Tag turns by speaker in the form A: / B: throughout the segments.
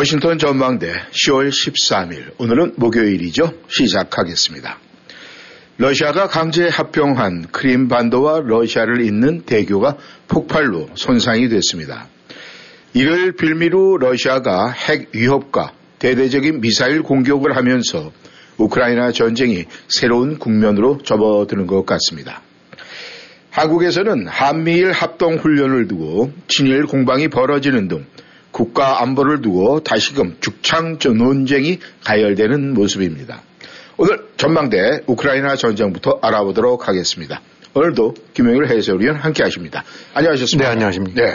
A: 워싱턴 전망대 10월 13일 오늘은 목요일이죠. 시작하겠습니다. 러시아가 강제 합병한 크림 반도와 러시아를 잇는 대교가 폭발로 손상이 됐습니다. 이를 빌미로 러시아가 핵 위협과 대대적인 미사일 공격을 하면서 우크라이나 전쟁이 새로운 국면으로 접어드는 것 같습니다. 한국에서는 한미일 합동 훈련을 두고 친일 공방이 벌어지는 등 국가 안보를 두고 다시금 죽창 논쟁이 가열되는 모습입니다. 오늘 전망대 우크라이나 전쟁부터 알아보도록 하겠습니다. 오늘도 김영일 해설위원 함께 하십니다. 안녕하셨습니까?
B: 네, 안녕하십니까.
A: 네.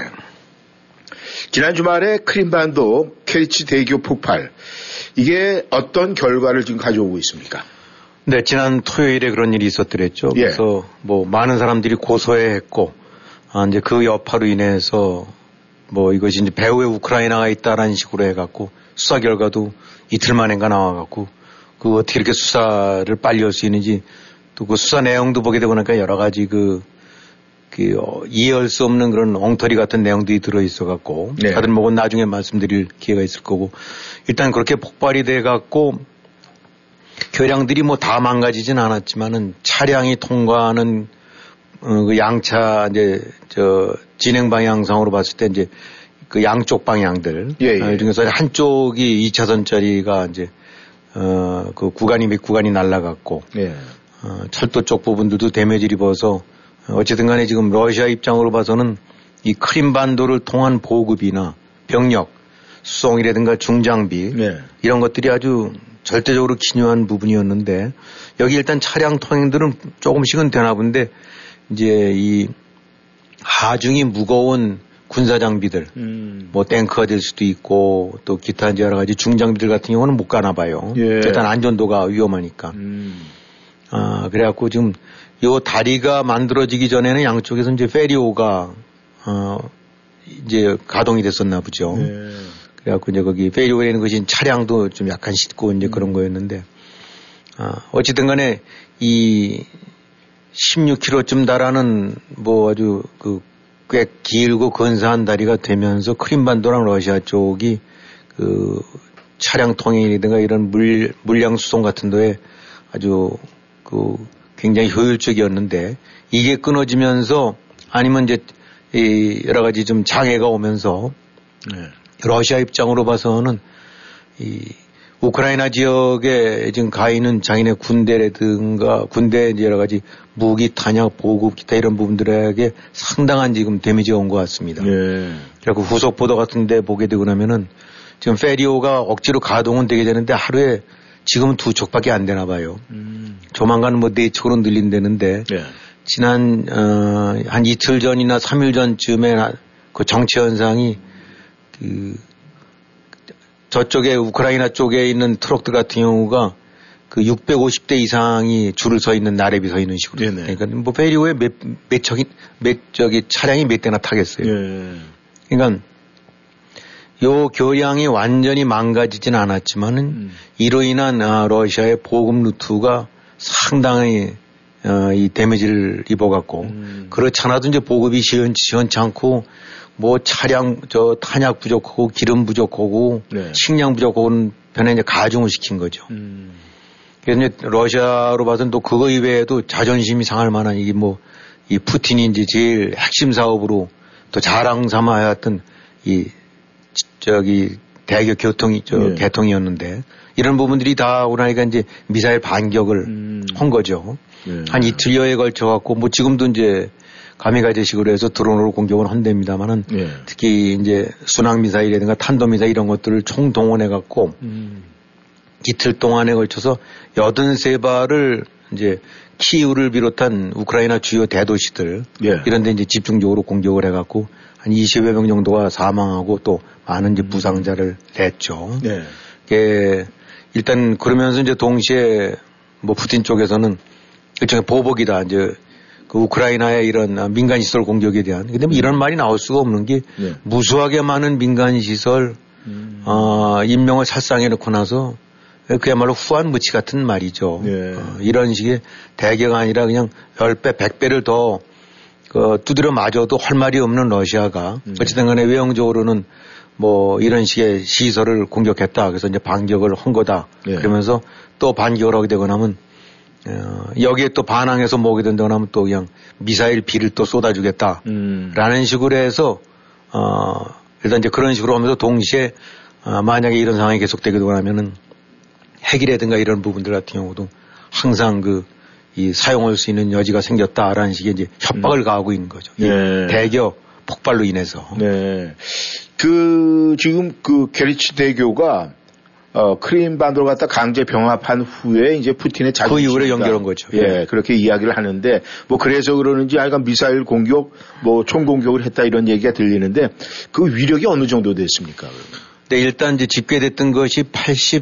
A: 지난 주말에 크림반도 케리치 대교 폭발 이게 어떤 결과를 지금 가져오고 있습니까?
B: 네, 지난 토요일에 그런 일이 있었더랬죠.
A: 예.
B: 그래서 뭐 많은 사람들이 고소해 했고 아, 이제 그 여파로 인해서 뭐 이것이 이제 배후에 우크라이나가 있다라는 식으로 해갖고 수사 결과도 이틀 만인가 나와갖고 그 어떻게 이렇게 수사를 빨리 할 수 있는지 또 그 수사 내용도 보게 되고 나니까 여러 가지 그, 그 어, 이해할 수 없는 그런 엉터리 같은 내용들이 들어있어갖고
A: 네.
B: 다들 뭐건 나중에 말씀드릴 기회가 있을 거고 일단 그렇게 폭발이 돼갖고 교량들이 뭐 다 망가지진 않았지만은 차량이 통과하는 어, 그 양차 이제 저 진행 방향상으로 봤을 때 이제 그 양쪽 방향들
A: 예, 예.
B: 어, 중에서 한쪽이 2차선짜리가 이제 어 그 구간이 몇 구간이 날라갔고
A: 예.
B: 어, 철도 쪽 부분들도 데미지를 입어서 어쨌든 간에 지금 러시아 입장으로 봐서는 이 크림반도를 통한 보급이나 병력, 수송이라든가 중장비
A: 네.
B: 이런 것들이 아주 절대적으로 기묘한 부분이었는데 여기 일단 차량 통행들은 조금씩은 되나 본데 이제 이 하중이 무거운 군사 장비들
A: 음.
B: 뭐 탱크가 될 수도 있고 또 기타 이제 여러 가지 중장비들 같은 경우는 못 가나 봐요.
A: 예.
B: 일단 안전도가 위험하니까.
A: 음.
B: 아, 그래갖고 지금 요 다리가 만들어지기 전에는 양쪽에서 이제 페리오가 어 이제 가동이 됐었나 보죠.
A: 예.
B: 그래갖고 이제 거기 페리오에 있는 것이 차량도 좀 약간 싣고 이제
A: 음.
B: 그런 거였는데 아, 어쨌든 간에 이 16km쯤 달하는 뭐 아주 그 꽤 길고 근사한 다리가 되면서 크림반도랑 러시아 쪽이 그 차량 통행이라든가 이런 물, 물량 수송 같은 데에 아주 그 굉장히 효율적이었는데 이게 끊어지면서 아니면 이제 이 여러 가지 좀 장애가 오면서
A: 네.
B: 러시아 입장으로 봐서는 이 우크라이나 지역에 지금 가 있는 장인의 군대라든가 군대 여러 가지 무기 탄약 보급 기타 이런 부분들에게 상당한 지금 데미지가 온 것 같습니다.
A: 예.
B: 그리고 후속 보도 같은데 보게 되고 나면은 지금 페리오가 억지로 가동은 되게 되는데 하루에 지금은 두 척밖에 안 되나 봐요.
A: 음.
B: 조만간 뭐 네 척으로 늘린다는데
A: 예.
B: 지난 어, 한 이틀 전이나 3일 전쯤에 나- 그 정치 현상이 그 저쪽에 우크라이나 쪽에 있는 트럭들 같은 경우가 그 650대 이상이 줄을 서 있는 나래비 서 있는 식으로.
A: 네네.
B: 그러니까 뭐 페리오에 몇, 몇 척이, 몇 저기 차량이 몇 대나 타겠어요.
A: 예.
B: 그러니까 요 교량이 완전히 망가지진 않았지만은
A: 음.
B: 이로 인한 아, 러시아의 보급 루트가 상당히 어, 이 데미지를 입어갖고
A: 음.
B: 그렇잖아도 이제 보급이 시원, 시원치 않고 뭐 차량 저 탄약 부족하고 기름 부족하고
A: 네.
B: 식량 부족하고는 변에 이제 가중을 시킨 거죠.
A: 음.
B: 그래서 이제 러시아로 봐서는 또 그거 이외에도 자존심이 상할 만한 이게 뭐이 푸틴이 이제 제일 핵심 사업으로 또 자랑 삼아야 했던 이 지- 저기 대교 교통이 저
A: 예.
B: 개통이었는데 이런 부분들이 다 나니까 이제 미사일 반격을
A: 음.
B: 한 거죠.
A: 예.
B: 한 이틀여에 걸쳐 갖고 뭐 지금도 이제 가미가제식으로 해서 드론으로 공격을 한답니다만은
A: 예.
B: 특히 이제 순항 미사일이라든가 탄도 미사일 이런 것들을 총 동원해 갖고
A: 음.
B: 이틀 동안에 걸쳐서 83발을 이제 키우를 비롯한 우크라이나 주요 대도시들
A: 예.
B: 이런 데 이제 집중적으로 공격을 해 갖고 한 20여 명 정도가 사망하고 또 많은 이제 부상자를 냈죠.
A: 네.
B: 그 일단 그러면서 이제 동시에 뭐 푸틴 쪽에서는 일종의 보복이다. 이제 그 우크라이나의 이런 민간 시설 공격에 대한. 근데 뭐 이런 말이 나올 수가 없는 게 네. 무수하게 많은 민간 시설 음. 어, 인명을 살상해 놓고 나서 그야말로 후한 무치 같은 말이죠. 네. 어, 이런 식의 대개가 아니라 그냥 10배, 100배를 더 그, 두드려 맞아도 할 말이 없는 러시아가 네. 어쨌든 간에 외형적으로는 뭐 이런 식의 시설을 공격했다. 그래서 이제 반격을 한 거다. 네. 그러면서 또 반격을 하게 되거나 하면 어, 여기에 또 반항해서 뭐게 된다거나 하면 또 그냥 미사일 비를 또 쏟아주겠다. 음. 라는 식으로 해서 어, 일단 이제 그런 식으로 하면서 동시에 어, 만약에 이런 상황이 계속되게 되거나 하면은 핵이라든가 이런 부분들 같은 경우도 항상 그 이 사용할 수 있는 여지가 생겼다라는 식의 이제 협박을 음. 가하고 있는 거죠. 네. 대교 폭발로 인해서.
A: 네. 그 지금 그 게리치 대교가 어, 크림 반도를 갖다 강제 병합한 후에 이제 푸틴의 자주
B: 그 이후로 연결한 거죠.
A: 예, 네. 그렇게 이야기를 하는데 뭐 그래서 그러는지 아이가 미사일 공격 뭐 총 공격을 했다 이런 얘기가 들리는데 그 위력이 어느 정도 됐습니까?
B: 네, 일단 이제 집계됐던 것이 83,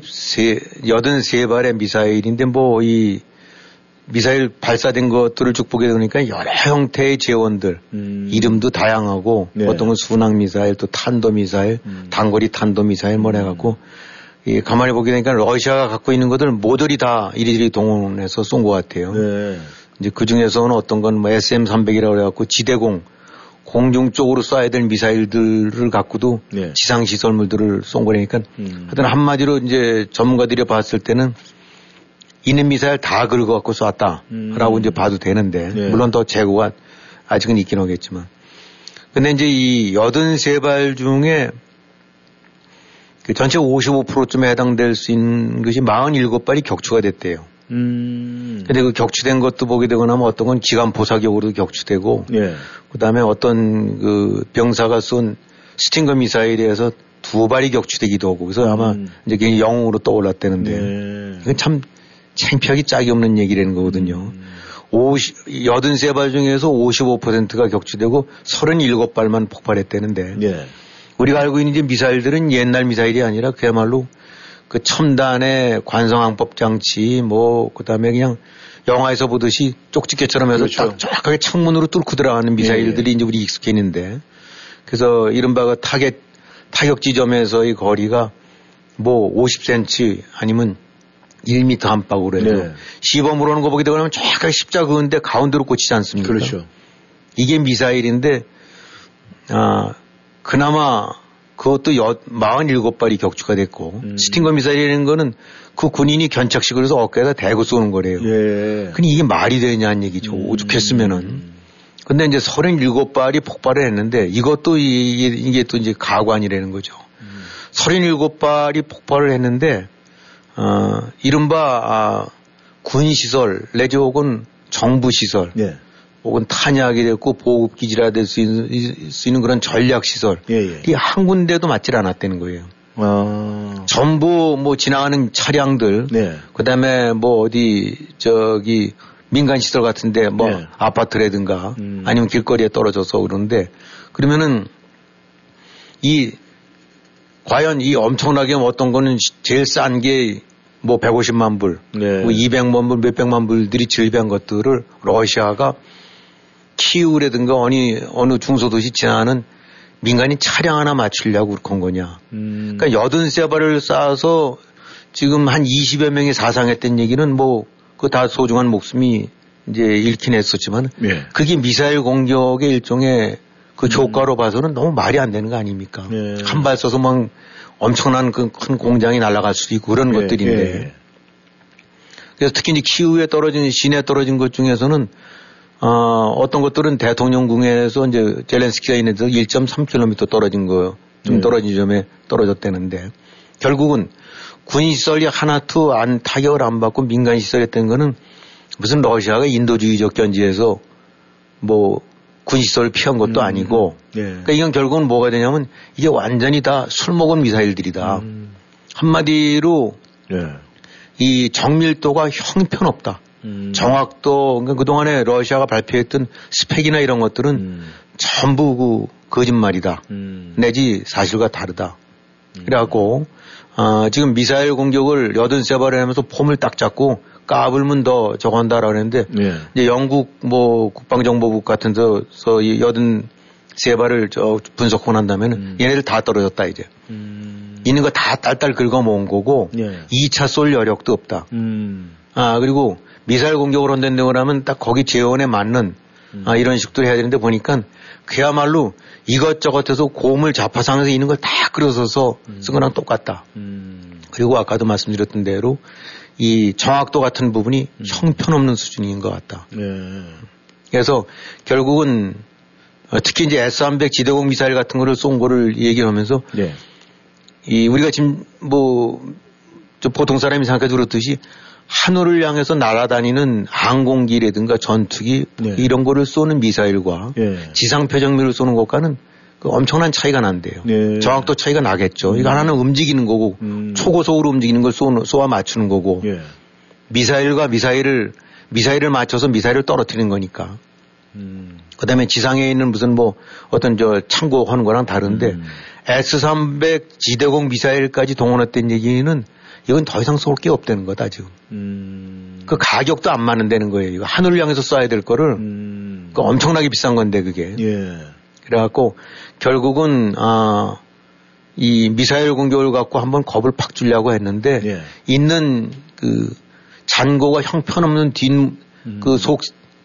B: 83발의 미사일인데 뭐 이 미사일 발사된 것들을 쭉 보게 되니까 여러 형태의 재원들, 음. 이름도 다양하고 네. 어떤 건 순항 미사일, 또 탄도 미사일, 음. 단거리 탄도 미사일 뭐 해갖고 이 가만히 보게 되니까 러시아가 갖고 있는 것들 모조리 다 이리저리 동원해서 쏜 것 같아요. 네. 이제 그 중에서는 어떤 건 뭐 SM300이라고 해갖고 지대공 공중 쪽으로 쏴야 될 미사일들을 갖고도 네. 지상 시설물들을 쏜 거니까 음. 하여튼 한마디로 이제 전문가들이 봤을 때는 이는 미사일 다 긁어 갖고 쐈다라고 음. 이제 봐도 되는데 네. 물론 더 재고가 아직은 있긴 하겠지만 근데 이제 이 83발 중에 그 전체 55%쯤에 해당될 수 있는 것이 47발이 격추가 됐대요. 음. 근데 그 격추된 것도 보게 되거나 뭐 어떤 건 기관 포사격으로 격추되고 예. 그 다음에 어떤 그 병사가 쏜 스팅거 미사일에서 두 발이 격추되기도 하고 그래서 아마 음. 이제 그게 영웅으로 떠올랐다는데 예. 이건 참 창피하기 짝이 없는 얘기라는 거거든요. 음. 50, 83발 중에서 55%가 격추되고 37발만 폭발했다는데 예. 우리가 알고 있는 이제 미사일들은 옛날 미사일이 아니라 그야말로 그 첨단의 관성항법 장치 뭐 그다음에 그냥 영화에서 보듯이 쪽집게처럼 해서 그렇죠. 딱 정확하게 창문으로 뚫고 들어가는 미사일들이 예, 예. 이제 우리 익숙해 있는데 그래서 이른바 그 타겟 타격 지점에서의 거리가 뭐 50cm 아니면 1m 안팎으로 해도 네. 시범 으로 오는 거 보게 되면 정확하게 십자 그은데 가운데로 꽂히지 않습니까?
A: 그렇죠.
B: 이게 미사일인데 아 그나마 그것도 여, 47발이 격추가 됐고 음. 스팅거 미사일이라는 거는 그 군인이 견착식을 해서 어깨에다 대고 쏘는 거래요. 예. 근데 이게 말이 되냐는 얘기죠. 음. 오죽했으면은. 근데 이제 37발이 폭발을 했는데 이것도 이, 이게 또 이제 가관이라는 거죠. 음. 37발이 폭발을 했는데 어, 이른바 아, 군 시설 내지 혹은 정부 시설 예. 혹은 탄약이 됐고 보급기지라 될 수 있는, 그런 전략시설. 예, 예. 이한 군데도 맞질 않았다는 거예요. 아. 전부 뭐 지나가는 차량들. 네. 그 다음에 뭐 어디 저기 민간시설 같은데 뭐 네. 아파트라든가 음. 아니면 길거리에 떨어져서 그러는데 그러면은 이 과연 이 엄청나게 어떤 거는 제일 싼 게 뭐 150만 불, 네. 뭐 200만 불, 몇백만 불들이 질비한 것들을 러시아가 키우라든가 어느, 어느 중소도시 지나는 민간인 차량 하나 맞추려고 그런 거냐. 음. 그러니까 여든 세 발을 쌓아서 지금 한 20여 명이 사상했던 얘기는 뭐, 그 다 소중한 목숨이 이제 잃긴 했었지만, 네. 그게 미사일 공격의 일종의 그 효과로 음. 봐서는 너무 말이 안 되는 거 아닙니까? 네. 한발 쏘서 막 엄청난 그 큰 공장이 날아갈 수도 있고 그런 네. 것들인데. 그래서 특히 이제 키우에 떨어진, 시내에 떨어진 것 중에서는 어, 어떤 것들은 대통령궁에서 이제 젤렌스키가 데서 1.3km 떨어진 거, 좀 네. 떨어진 점에 떨어졌다는데 결국은 군시설이 하나도 안 타격을 안 받고 민간 시설이었던 거는 무슨 러시아가 인도주의적 견지에서 뭐 군시설을 피한 것도 음. 아니고 네. 그러니까 이건 결국은 뭐가 되냐면 이게 완전히 다 술 먹은 미사일들이다. 음. 한마디로 네. 이 정밀도가 형편없다. 음. 정확도 그러니까 그동안에 러시아가 발표했던 스펙이나 이런 것들은 음. 전부 그 거짓말이다. 음. 내지 사실과 다르다. 음. 그래갖고 어, 지금 미사일 공격을 83발을 하면서 폼을 딱 잡고 까불면 더 저거 한다라고 했는데
A: 예.
B: 이제 영국 뭐 국방정보국 같은 데서 이 83발을 저 분석하고 난 다음에는
A: 음.
B: 얘네들 다 떨어졌다 이제. 있는 거 다 딸딸 긁어 모은 거고
A: 예.
B: 2차 쏠 여력도 없다.
A: 음.
B: 아, 그리고 미사일 공격을 한다고 하면 딱 거기 재원에 맞는
A: 음.
B: 아, 이런 식으로 해야 되는데 보니까 그야말로 이것저것 해서 고물 자파상에서 있는 걸다 끌어서서 쓴 거랑 똑같다.
A: 음.
B: 그리고 아까도 말씀드렸던 대로 이 정확도 같은 부분이 형편없는 수준인 것 같다.
A: 예.
B: 그래서 결국은 어, 특히 이제 S-300 지대공 미사일 같은 거를 쏜 거를 얘기하면서
A: 예.
B: 이 우리가 지금 뭐저 보통 사람이 생각해 들었듯이 하늘을 향해서 날아다니는 항공기라든가 전투기
A: 네.
B: 이런 거를 쏘는 미사일과
A: 예.
B: 지상 표정미를 쏘는 것과는 그 엄청난 차이가 난대요.
A: 네.
B: 정확도 차이가 나겠죠. 이거 하나는 움직이는 거고
A: 음.
B: 초고속으로 움직이는 걸 쏘, 쏘아 맞추는 거고
A: 예.
B: 미사일과 미사일을 미사일을 맞춰서 미사일을 떨어뜨리는 거니까.
A: 음.
B: 그다음에 지상에 있는 무슨 뭐 어떤 저 창고 하는 거랑 다른데
A: 음.
B: S-300 지대공 미사일까지 동원했던 얘기는 이건 더 이상 쏠 게 없다는 거다 지금.
A: 음.
B: 그 가격도 안 맞는다는 거예요. 이거 하늘을 향해서 쏴야 될 거를
A: 음.
B: 그 엄청나게 비싼 건데 그게.
A: 예.
B: 그래갖고 결국은 아, 이 미사일 공격을 갖고 한번 겁을 팍 주려고 했는데
A: 예.
B: 있는 그 잔고가 형편없는 뒷 그 속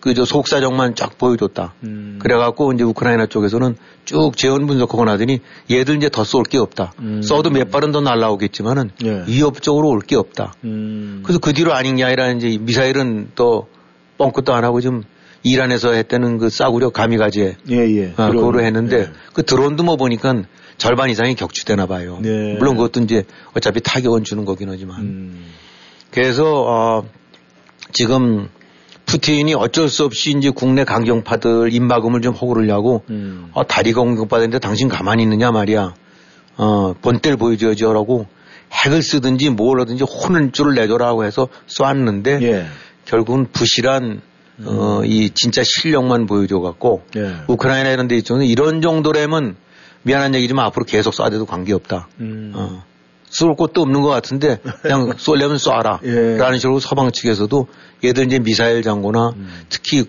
B: 그 저 속사정만 쫙 보여줬다.
A: 음.
B: 그래갖고 이제 우크라이나 쪽에서는 쭉 재원 분석하고 나더니 얘들 이제 더 쏠 게 없다.
A: 음.
B: 써도 몇 발은 더 날라오겠지만은
A: 예.
B: 위협적으로 올 게 없다.
A: 음.
B: 그래서 그 뒤로 아닌 게 아니라 이제 미사일은 또 뻥끗도 안 하고 좀 이란에서 했다는 그 싸구려 가미가제
A: 예, 예.
B: 아,
A: 드론.
B: 그거로 했는데
A: 예.
B: 그 드론도 뭐 보니까 절반 이상이 격추되나 봐요.
A: 네.
B: 물론 그것도 이제 어차피 타격은 주는 거긴 하지만.
A: 음.
B: 그래서 어 지금 푸틴이 어쩔 수 없이 이제 국내 강경파들 입막음을 좀 허구르려고
A: 음.
B: 어, 다리가 공격받았는데 당신 가만히 있느냐 말이야. 어, 본때를 보여줘야지라고 핵을 쓰든지 뭘 하든지 혼을 줄을 내줘라고 해서 쏘았는데
A: 예.
B: 결국은 부실한 어, 이 진짜 실력만 보여줘 갖고
A: 예.
B: 우크라이나 이런 데 있어서 이런 정도라면 미안한 얘기지만 앞으로 계속 쏴대도 관계없다.
A: 음.
B: 어. 쏠 곳도 없는 것 같은데 그냥 쏠려면 쏴라.
A: 예.
B: 라는 식으로 서방 측에서도 얘들 이제 미사일 장고나
A: 음.
B: 특히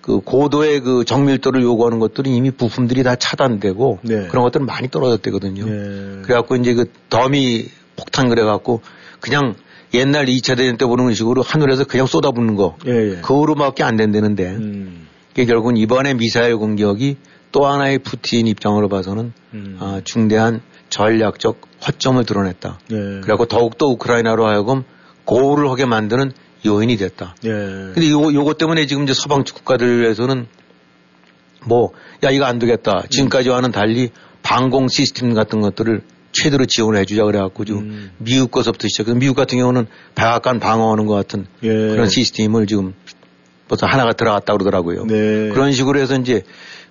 B: 그 고도의 그 정밀도를 요구하는 것들은 이미 부품들이 다 차단되고
A: 네.
B: 그런 것들은 많이 떨어졌대거든요.
A: 예.
B: 그래갖고 이제 그 더미 폭탄 그래갖고 그냥 옛날 2차 대전 때 보는 식으로 하늘에서 그냥 쏟아붓는 거.
A: 예, 예.
B: 그거로밖에 안 된다는데
A: 음.
B: 그게 결국은 이번에 미사일 공격이 또 하나의 푸틴 입장으로 봐서는
A: 음.
B: 아, 중대한 전략적 허점을 드러냈다.
A: 예.
B: 그래갖고 더욱더 우크라이나로 하여금 고우를 하게 만드는 요인이 됐다.
A: 예.
B: 근데 요, 요거 때문에 지금 이제 서방 국가들에서는 뭐, 야, 이거 안 되겠다. 지금까지와는 달리 방공 시스템 같은 것들을 최대로 지원을 해주자 그래갖고 지금
A: 음.
B: 미국 거서부터 시작해서 미국 같은 경우는 백악관 방어하는 것 같은
A: 예.
B: 그런 시스템을 지금 벌써 하나가 들어갔다 그러더라고요.
A: 네.
B: 그런 식으로 해서 이제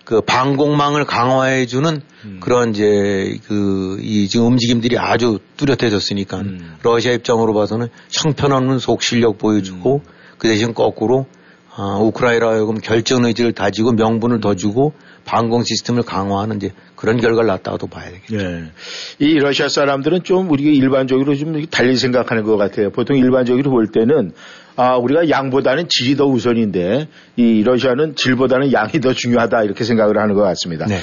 B: 그 방공망을 강화해 주는
A: 음.
B: 그런 이제 그 이 지금 움직임들이 아주 뚜렷해졌으니까
A: 음.
B: 러시아 입장으로 봐서는 형편없는 속실력 보여주고
A: 음.
B: 그 대신 거꾸로 아, 우크라이나 하여금 결정 의지를 다지고 명분을 더 주고 방공 시스템을 강화하는 이제 그런 결과를 낳았다고도 봐야 되겠죠.
A: 예. 이 러시아 사람들은 좀 우리가 일반적으로 좀 달리 생각하는 것 같아요. 보통 일반적으로 볼 때는 아, 우리가 양보다는 질이 더 우선인데 이 러시아는 질보다는 양이 더 중요하다 이렇게 생각을 하는 것 같습니다.
B: 네.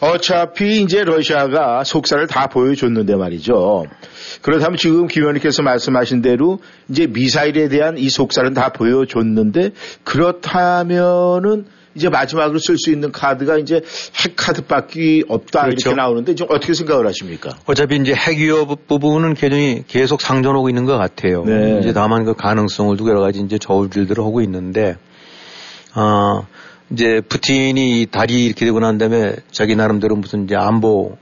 A: 어차피 이제 러시아가 속살을 다 보여줬는데 말이죠. 그렇다면 지금 김 의원님께서 말씀하신 대로 이제 미사일에 대한 이 속살은 다 보여줬는데 그렇다면은 이제 마지막으로 쓸 수 있는 카드가 이제 핵 카드밖에 없다
B: 그렇죠.
A: 이렇게 나오는데 좀 어떻게 생각을 하십니까?
B: 어차피 이제 핵 위협 부분은 굉장히 계속 상존하고 있는 것 같아요.
A: 네.
B: 이제 다만 그 가능성을 두고 여러 가지 이제 저울질들을 하고 있는데, 어, 이제 푸틴이 이 달이 이렇게 되고 난 다음에 자기 나름대로 무슨 이제 안보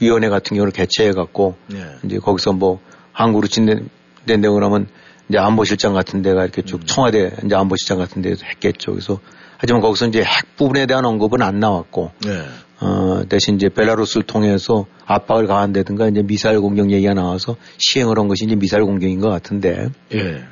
B: 위원회 같은 경우를 개최해 갖고
A: 네.
B: 이제 거기서 뭐 한국으로 진행된다고 그러면 이제 안보실장 같은 데가 이렇게 쭉
A: 음.
B: 청와대 이제 안보실장 같은 데서 했겠죠. 그래서 하지만 거기서 이제 핵 부분에 대한 언급은 안 나왔고
A: 네.
B: 어, 대신 이제 벨라루스를 통해서 압박을 가한다든가 이제 미사일 공격 얘기가 나와서 시행을 한 것이 이제 미사일 공격인 것 같은데
A: 예.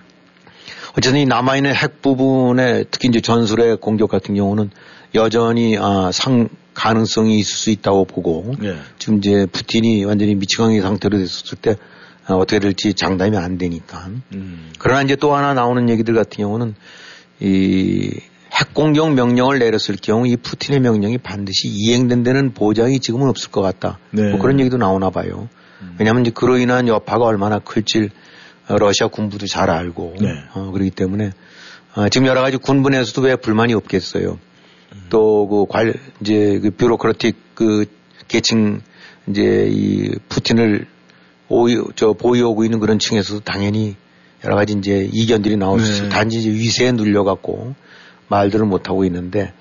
B: 어쨌든 이 남아있는 핵 부분에 특히 이제 전술의 공격 같은 경우는 여전히 아, 상 가능성이 있을 수 있다고 보고
A: 예.
B: 지금 이제 푸틴이 완전히 미치광이 상태로 됐었을 때 아, 어떻게 될지 장담이 안 되니까.
A: 음.
B: 그러나 이제 또 하나 나오는 얘기들 같은 경우는 이 핵공격 명령을 내렸을 경우 이 푸틴의 명령이 반드시 이행된다는 보장이 지금은 없을 것 같다.
A: 네.
B: 뭐 그런 얘기도 나오나 봐요. 왜냐하면 이제 그로 인한 여파가 얼마나 클지 러시아 군부도 잘 알고
A: 네.
B: 어, 그렇기 때문에 어, 지금 여러 가지 군부내에서도 왜 불만이 없겠어요. 또그 관 이제 그 bureaucratic 그 계층 이제 이 푸틴을 오이 저 보유하고 있는 그런 층에서도 당연히 여러 가지 이제 이견들이 나올 수
A: 네.
B: 있어요. 단지 이제 위세에 눌려갖고 말들을 못 하고 있는데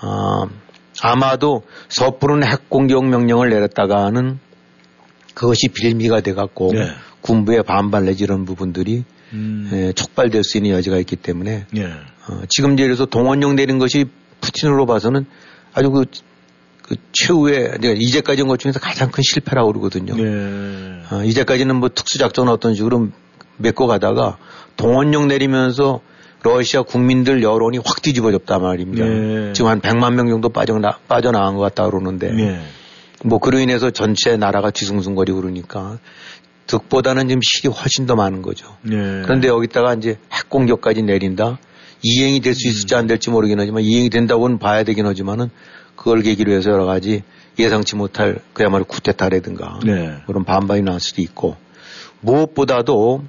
B: 아 아마도 섣부른 핵 공격 명령을 내렸다가는 그것이 빌미가 돼갖고
A: 네.
B: 군부의 반발 내지 이런 부분들이
A: 음.
B: 예, 촉발될 수 있는 여지가 있기 때문에
A: 예.
B: 어, 지금 예를 들어서 동원령 내린 것이 푸틴으로 봐서는 아주 그, 그 최후의 이제 이제까지 한것 중에서 가장 큰 실패라고 그러거든요.
A: 예.
B: 어, 이제까지는 뭐 특수작전 어떤 식으로 메꿔 가다가 동원령 내리면서 러시아 국민들 여론이 확 뒤집어졌단 말입니다.
A: 네.
B: 지금 한 100만 명 정도 빠져나, 빠져나간 것 같다 그러는데
A: 예.
B: 뭐 그로 인해서 전체 나라가 뒤숭숭거리고 그러니까 득보다는 지금 실이 훨씬 더 많은 거죠.
A: 예.
B: 그런데 여기다가 이제 핵 공격까지 내린다. 이행이 될 수 있을지 안 될지 모르긴 하지만 이행이 된다고는 봐야 되긴 하지만은 그걸 계기로 해서 여러 가지 예상치 못할 그야말로 쿠데타라든가
A: 네.
B: 그런 반발이 나올 수도 있고 무엇보다도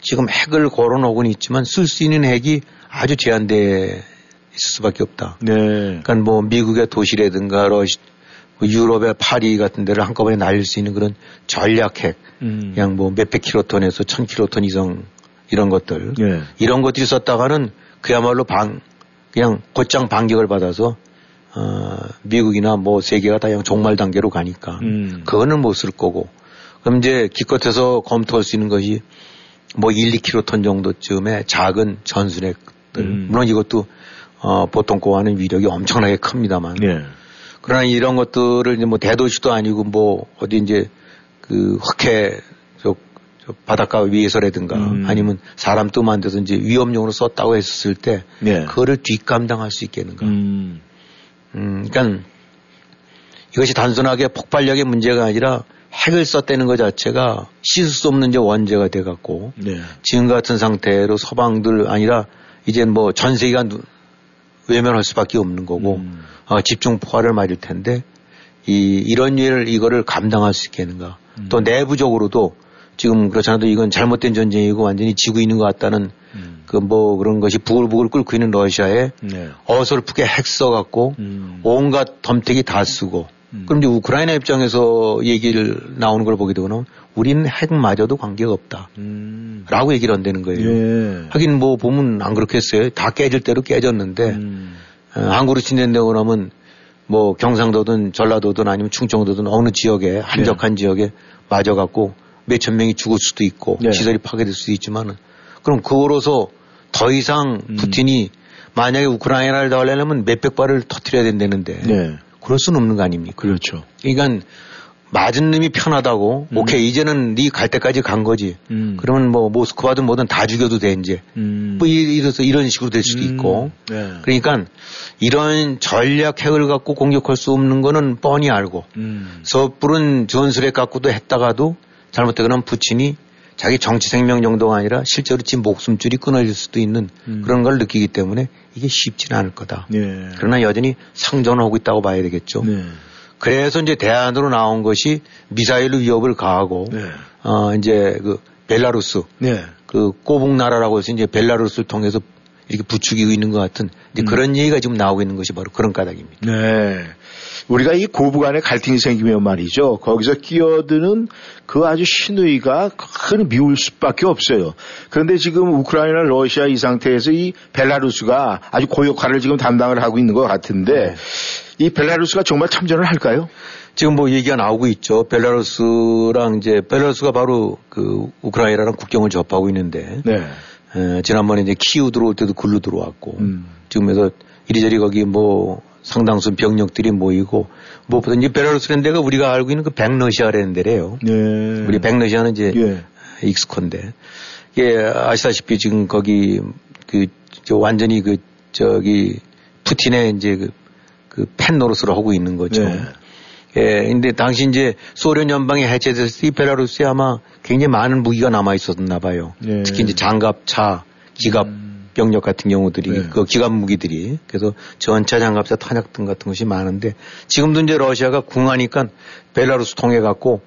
B: 지금 핵을 걸어놓고는 있지만 쓸 수 있는 핵이 아주 제한돼 있을 수밖에 없다.
A: 네.
B: 그러니까 뭐 미국의 도시라든가 러시, 뭐 유럽의 파리 같은 데를 한꺼번에 날릴 수 있는 그런 전략핵
A: 음.
B: 그냥 뭐 몇백 킬로톤에서 천 킬로톤 이상 이런 것들
A: 예.
B: 이런 것들이 썼다가는 그야말로 방 그냥 곧장 반격을 받아서 어 미국이나 뭐 세계가 다 그냥 종말 단계로 가니까
A: 음.
B: 그거는 못 쓸 거고 그럼 이제 기껏해서 검토할 수 있는 것이 뭐 1, 2킬로톤 정도쯤의 작은 전순핵들
A: 음.
B: 물론 이것도 어 보통 거와는 위력이 엄청나게 큽니다만
A: 예.
B: 그러나 이런 것들을 이제 뭐 대도시도 아니고 뭐 어디 이제 그 흑해 바닷가 위에서라든가
A: 음.
B: 아니면 사람 뜸한 데서 이제 위험용으로 썼다고 했었을 때
A: 예.
B: 그거를 뒷감당할 수 있겠는가. 음.
A: 음.
B: 그러니까 이것이 단순하게 폭발력의 문제가 아니라 핵을 썼다는 것 자체가 씻을 수 없는 이제 원죄가 돼 갖고
A: 네.
B: 지금 같은 상태로 서방들 아니라 이제 뭐 전 세계가 누- 외면할 수밖에 없는 거고
A: 음.
B: 어, 집중 포화를 맞을 텐데 이 이런 일을 이거를 감당할 수 있겠는가
A: 음.
B: 또 내부적으로도 지금 그렇잖아도 이건 잘못된 전쟁이고 완전히 지고 있는 것 같다는
A: 음.
B: 그뭐 그런 것이 부글부글 끓고 있는 러시아에
A: 네.
B: 어설프게 핵 써갖고
A: 음.
B: 온갖 덤택이 다 쓰고
A: 음.
B: 그럼 이제 우크라이나 입장에서 얘기를 나오는 걸 보게 되고는 우리는 핵마저도 관계가 없다.
A: 음.
B: 라고 얘기를 한다는 거예요.
A: 예.
B: 하긴 뭐 보면 안 그렇겠어요. 다 깨질 대로 깨졌는데
A: 음.
B: 어, 한국으로 친댄다고 그러면 뭐 경상도든 전라도든 아니면 충청도든 어느 지역에 한적한 지역에 맞아갖고 몇천 명이 죽을 수도 있고
A: 네.
B: 시설이 파괴될 수도 있지만은 그럼 그거로서 더 이상
A: 음.
B: 푸틴이 만약에 우크라이나를 더 하려면 몇백 발을 터트려야 된다는데
A: 네.
B: 그럴 수는 없는 거 아닙니까?
A: 그렇죠.
B: 그러니까 맞은 놈이 편하다고
A: 음.
B: 오케이 이제는 네 갈 때까지 간 거지.
A: 음.
B: 그러면 뭐 모스크바든 뭐든 다 죽여도 돼 이제.
A: 음.
B: 뭐 이- 이래서 이런 식으로 될 수도
A: 음.
B: 있고.
A: 네.
B: 그러니까 이런 전략 핵을 갖고 공격할 수 없는 거는 뻔히 알고
A: 음.
B: 섣부른 전술핵 갖고도 했다가도 잘못되거나 푸틴이 자기 정치 생명 정도가 아니라 실제로 지금 목숨줄이 끊어질 수도 있는
A: 음.
B: 그런 걸 느끼기 때문에 이게 쉽지는 않을 거다.
A: 예.
B: 그러나 여전히 상존하고 있다고 봐야 되겠죠.
A: 네.
B: 그래서 이제 대안으로 나온 것이 미사일로 위협을 가하고
A: 네.
B: 어 이제 그 벨라루스
A: 네.
B: 그 꼬북 나라라고 해서 이제 벨라루스를 통해서 이렇게 부추기고 있는 것 같은 이제
A: 음.
B: 그런 얘기가 지금 나오고 있는 것이 바로 그런 까닭입니다.
A: 네. 우리가 이 고부 간의 갈등이 생기면 말이죠. 거기서 끼어드는 그 아주 신의가 큰 미울 수밖에 없어요. 그런데 지금 우크라이나, 러시아 이 상태에서 이 벨라루스가 아주 고역화를 지금 담당을 하고 있는 것 같은데 이 벨라루스가 정말 참전을 할까요?
B: 지금 뭐 얘기가 나오고 있죠. 벨라루스랑 이제 벨라루스가 바로 그 우크라이나랑 국경을 접하고 있는데
A: 네.
B: 에, 지난번에 이제 키우 들어올 때도 글로 들어왔고
A: 음.
B: 지금에서 이리저리 거기 뭐 상당수 병력들이 모이고 무엇보다 이제 벨라루스라는 데가 우리가 알고 있는 그 백러시아라는 데래요.
A: 네.
B: 우리 백러시아는 이제
A: 예.
B: 익스콘데 이게 아시다시피 지금 거기 그저 완전히 그 저기 푸틴의 이제 그, 그 팬 노릇을 하고 있는 거죠.
A: 네.
B: 예, 근데 당시 이제 소련 연방이 해체됐을 때 베라루스에 아마 굉장히 많은 무기가 남아 있었나 봐요.
A: 네.
B: 특히 이제 장갑차, 기갑 병력 같은 경우들이
A: 네.
B: 그 기갑 무기들이 그래서 전차, 장갑차, 탄약 등 같은 것이 많은데 지금도 이제 러시아가 궁하니까 벨라루스 통해 갖고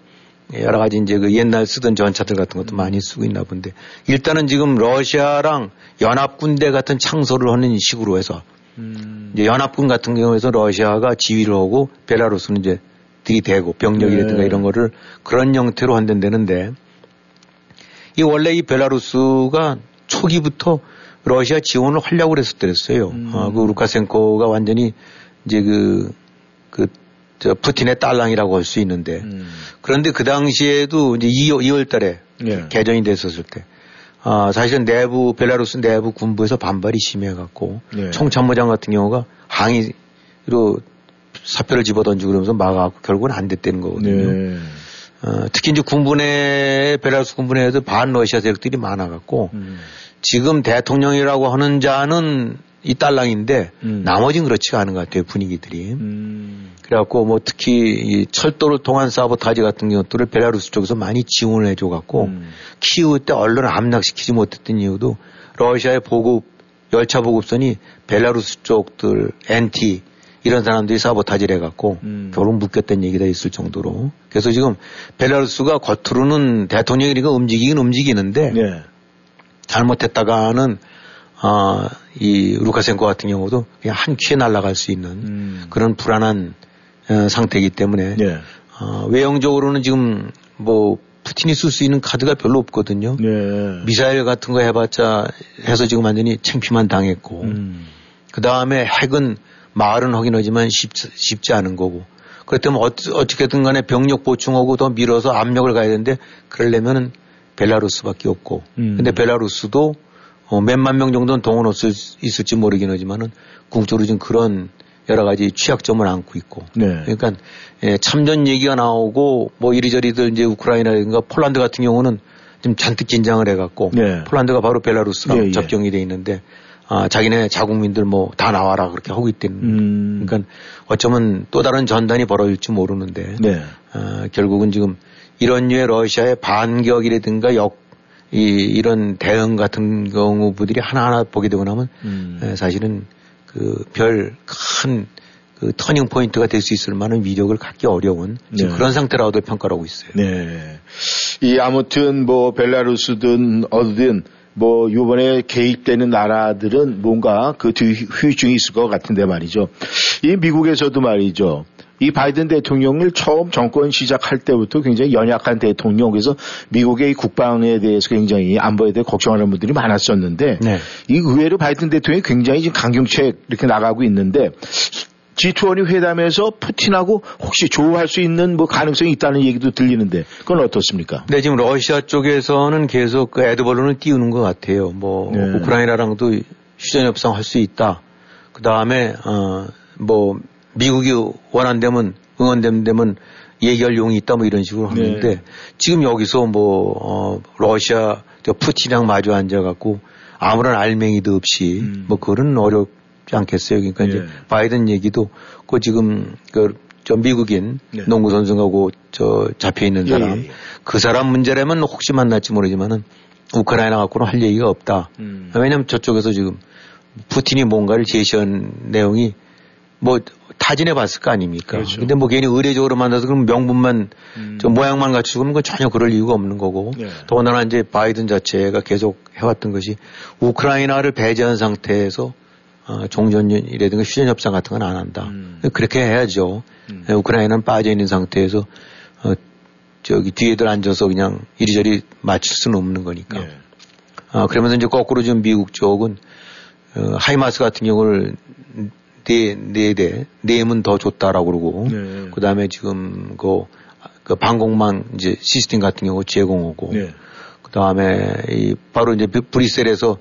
B: 여러 가지 이제 그 옛날 쓰던 전차들 같은 것도 많이 쓰고 있나 본데 일단은 지금 러시아랑 연합군대 같은 창설을 하는 식으로 해서 이제 연합군 같은 경우에서 러시아가 지휘를 하고 벨라루스는 이제 들이대고 병력이라든가
A: 네.
B: 이런 거를 그런 형태로 한다는데 이 원래 이 벨라루스가 초기부터 러시아 지원을 하려고 그랬었더랬어요. 어, 그 루카센코가 완전히 이제 그, 그, 저 푸틴의 딸랑이라고 할 수 있는데 그런데 그 당시에도 이제 2월, 2월 달에
A: 예.
B: 개전이 됐었을 때 아, 사실은 내부, 벨라루스 내부 군부에서 반발이 심해갖고
A: 네.
B: 총참모장 같은 경우가 항의로 사표를 집어던지고 그러면서 막아갖고 결국은 안 됐다는 거거든요.
A: 네.
B: 어, 특히 이제 군부 내, 벨라루스 군부 내에도 반러시아 세력들이 많아갖고
A: 음.
B: 지금 대통령이라고 하는 자는 이 딸랑인데
A: 음.
B: 나머지는 그렇지가 않은 것 같아요, 분위기들이.
A: 음.
B: 그래갖고 뭐 특히 이 철도를 통한 사보타지 같은 것들을 벨라루스 쪽에서 많이 지원을 해줘갖고
A: 음.
B: 키우 때 언론을 압락시키지 못했던 이유도 러시아의 보급 열차 보급선이 벨라루스 쪽들 NT 이런 사람들이 사보타지를 해갖고
A: 음.
B: 결국 묶였다는 얘기가 있을 정도로 그래서 지금 벨라루스가 겉으로는 대통령이니까 움직이긴 움직이는데
A: 네.
B: 잘못했다가는 아, 이 루카센코 같은 경우도 그냥 한 큐에 날아갈 수 있는
A: 음.
B: 그런 불안한 어, 상태이기 때문에
A: 네.
B: 어, 외형적으로는 지금 뭐 푸틴이 쓸 수 있는 카드가 별로 없거든요.
A: 네.
B: 미사일 같은 거 해봤자 해서 지금 완전히 챙피만 당했고
A: 음.
B: 그 다음에 핵은 말은 하긴 하지만 쉽지, 쉽지 않은 거고 그렇다면 어, 어떻게든 간에 병력 보충하고 더 밀어서 압력을 가야 되는데 그러려면은 벨라루스밖에 없고
A: 음.
B: 근데 벨라루스도 어, 몇만 명 정도는 동원할 수 있을지 모르긴 하지만은 궁적으로 지금 그런 여러 가지 취약점을 안고 있고
A: 네.
B: 그러니까 예, 참전 얘기가 나오고 뭐 이리저리들 이제 우크라이나든가 폴란드 같은 경우는 좀 잔뜩 긴장을 해갖고
A: 네.
B: 폴란드가 바로 벨라루스랑
A: 예, 예.
B: 접경이 돼 있는데 아, 자기네 자국민들 뭐 다 나와라 그렇게 하고 있다는
A: 음.
B: 그러니까 어쩌면 또 다른 전단이 벌어질지 모르는데
A: 네.
B: 아, 결국은 지금 이런 류의 러시아의 반격이라든가 역, 이, 이런 대응 같은 경우들이 하나하나 보게 되고 나면
A: 음.
B: 에, 사실은 그 별 큰 그 터닝 포인트가 될 수 있을 만한 위력을 갖기 어려운
A: 네.
B: 그런 상태라고도 평가를 하고 있어요.
A: 네. 이 아무튼 뭐 벨라루스든 어디든 뭐 요번에 개입되는 나라들은 뭔가 그 뒤 후유증이 있을 것 같은데 말이죠. 이 미국에서도 말이죠. 이 바이든 대통령을 처음 정권 시작할 때부터 굉장히 연약한 대통령 그래서 미국의 이 국방에 대해서 굉장히 안보에 대해 걱정하는 분들이 많았었는데
B: 네.
A: 이 의외로 바이든 대통령이 굉장히 지금 강경책 이렇게 나가고 있는데 G20 회담에서 푸틴하고 혹시 조우할 수 있는 뭐 가능성이 있다는 얘기도 들리는데 그건 어떻습니까?
B: 네, 지금 러시아 쪽에서는 계속 그 에드벌룬을 띄우는 것 같아요. 뭐
A: 네.
B: 우크라이나랑도 휴전 협상 할 수 있다. 그 다음에 어뭐 미국이 원한다면 응원되면 얘기할 용이 있다 뭐 이런 식으로 하는데
A: 네.
B: 지금 여기서 뭐 어, 러시아 저 푸틴이랑 마주 앉아갖고 아무런 알맹이도 없이
A: 음.
B: 뭐 그거는 어렵지 않겠어요. 그러니까
A: 예.
B: 이제 바이든 얘기도 그 지금 그 저 미국인
A: 네.
B: 농구 선수하고 저 잡혀 있는
A: 예,
B: 사람
A: 예, 예.
B: 그 사람 문제라면 혹시 만날지 모르지만은 우크라이나 갖고는 할 얘기가 없다.
A: 음.
B: 왜냐하면 저쪽에서 지금 푸틴이 뭔가를 제시한 내용이 뭐 타진해 봤을 거 아닙니까?
A: 그렇죠.
B: 근데 뭐 괜히 의례적으로 만나서 그럼 명분만 저 모양만 갖추고 그러면 그건 전혀 그럴 이유가 없는 거고
A: 네.
B: 더군다나 이제 바이든 자체가 계속 해왔던 것이 우크라이나를 배제한 상태에서 어, 종전이라든가 휴전협상 같은 건 안 한다.
A: 음.
B: 그렇게 해야죠. 예, 우크라이나는 빠져 있는 상태에서 어, 저기 뒤에들 앉아서 그냥 이리저리 맞출 수는 없는 거니까.
A: 예.
B: 아, 그러면서 이제 거꾸로 지금 미국 쪽은 어, 하이마스 같은 경우를 네, 네 대, 네면 더 줬다라고 그러고,
A: 네.
B: 그 다음에 지금 그, 그 방공망 이제 시스템 같은 경우 제공하고,
A: 네.
B: 그 다음에 이 바로 이제 브- 브뤼셀에서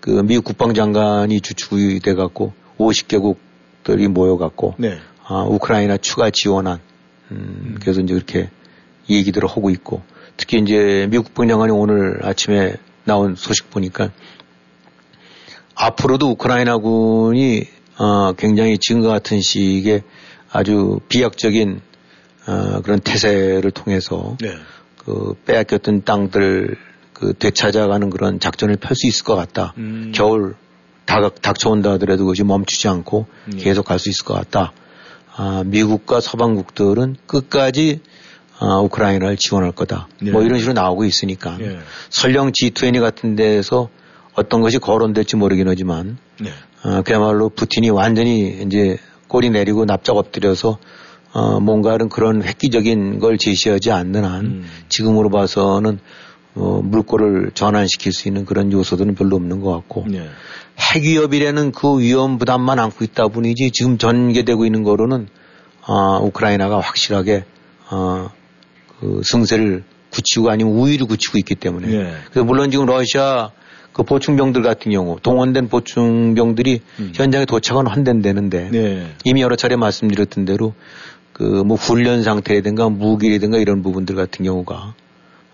B: 그 미국 국방장관이 주축이 돼갖고 50개국들이 모여갖고,
A: 네.
B: 아, 우크라이나 추가 지원안, 음, 그래서 이제 그렇게 얘기들을 하고 있고, 특히 이제 미국 국방장관이 오늘 아침에 나온 소식 보니까 앞으로도 우크라이나군이 어, 굉장히 지금과 같은 시기에 아주 비약적인 어, 그런 태세를 통해서 네. 그 빼앗겼던 땅들 그 되찾아가는 그런 작전을 펼 수 있을 것 같다. 음. 겨울 닥, 닥쳐온다 하더라도 그것이 멈추지 않고 음. 계속 갈 수 있을 것 같다. 아, 미국과 서방국들은 끝까지 아, 우크라이나를 지원할 거다. 네. 뭐 이런 식으로 나오고 있으니까 네. 설령 G20 같은 데에서 어떤 것이 거론될지 모르긴 하지만 네. 어, 그야말로 푸틴이 완전히 이제 꼬리 내리고 납작 엎드려서 어, 뭔가 는 그런 획기적인 걸 제시하지 않는 한 음. 지금으로 봐서는 어, 물꼬를 전환시킬 수 있는 그런 요소들은 별로 없는 것 같고 네. 핵 위협이라는 그 위험 부담만 안고 있다 뿐이지 지금 전개되고 있는 거로는 어, 우크라이나가 확실하게 어, 그 승세를 굳히고 아니면 우위를 굳히고 있기 때문에 네. 그래서 물론 지금 러시아 그 보충병들 같은 경우 동원된 보충병들이 음. 현장에 도착은 한된되는데 네. 이미 여러 차례 말씀드렸던 대로 그 뭐 훈련 상태라든가 무기라든가 이런 부분들 같은 경우가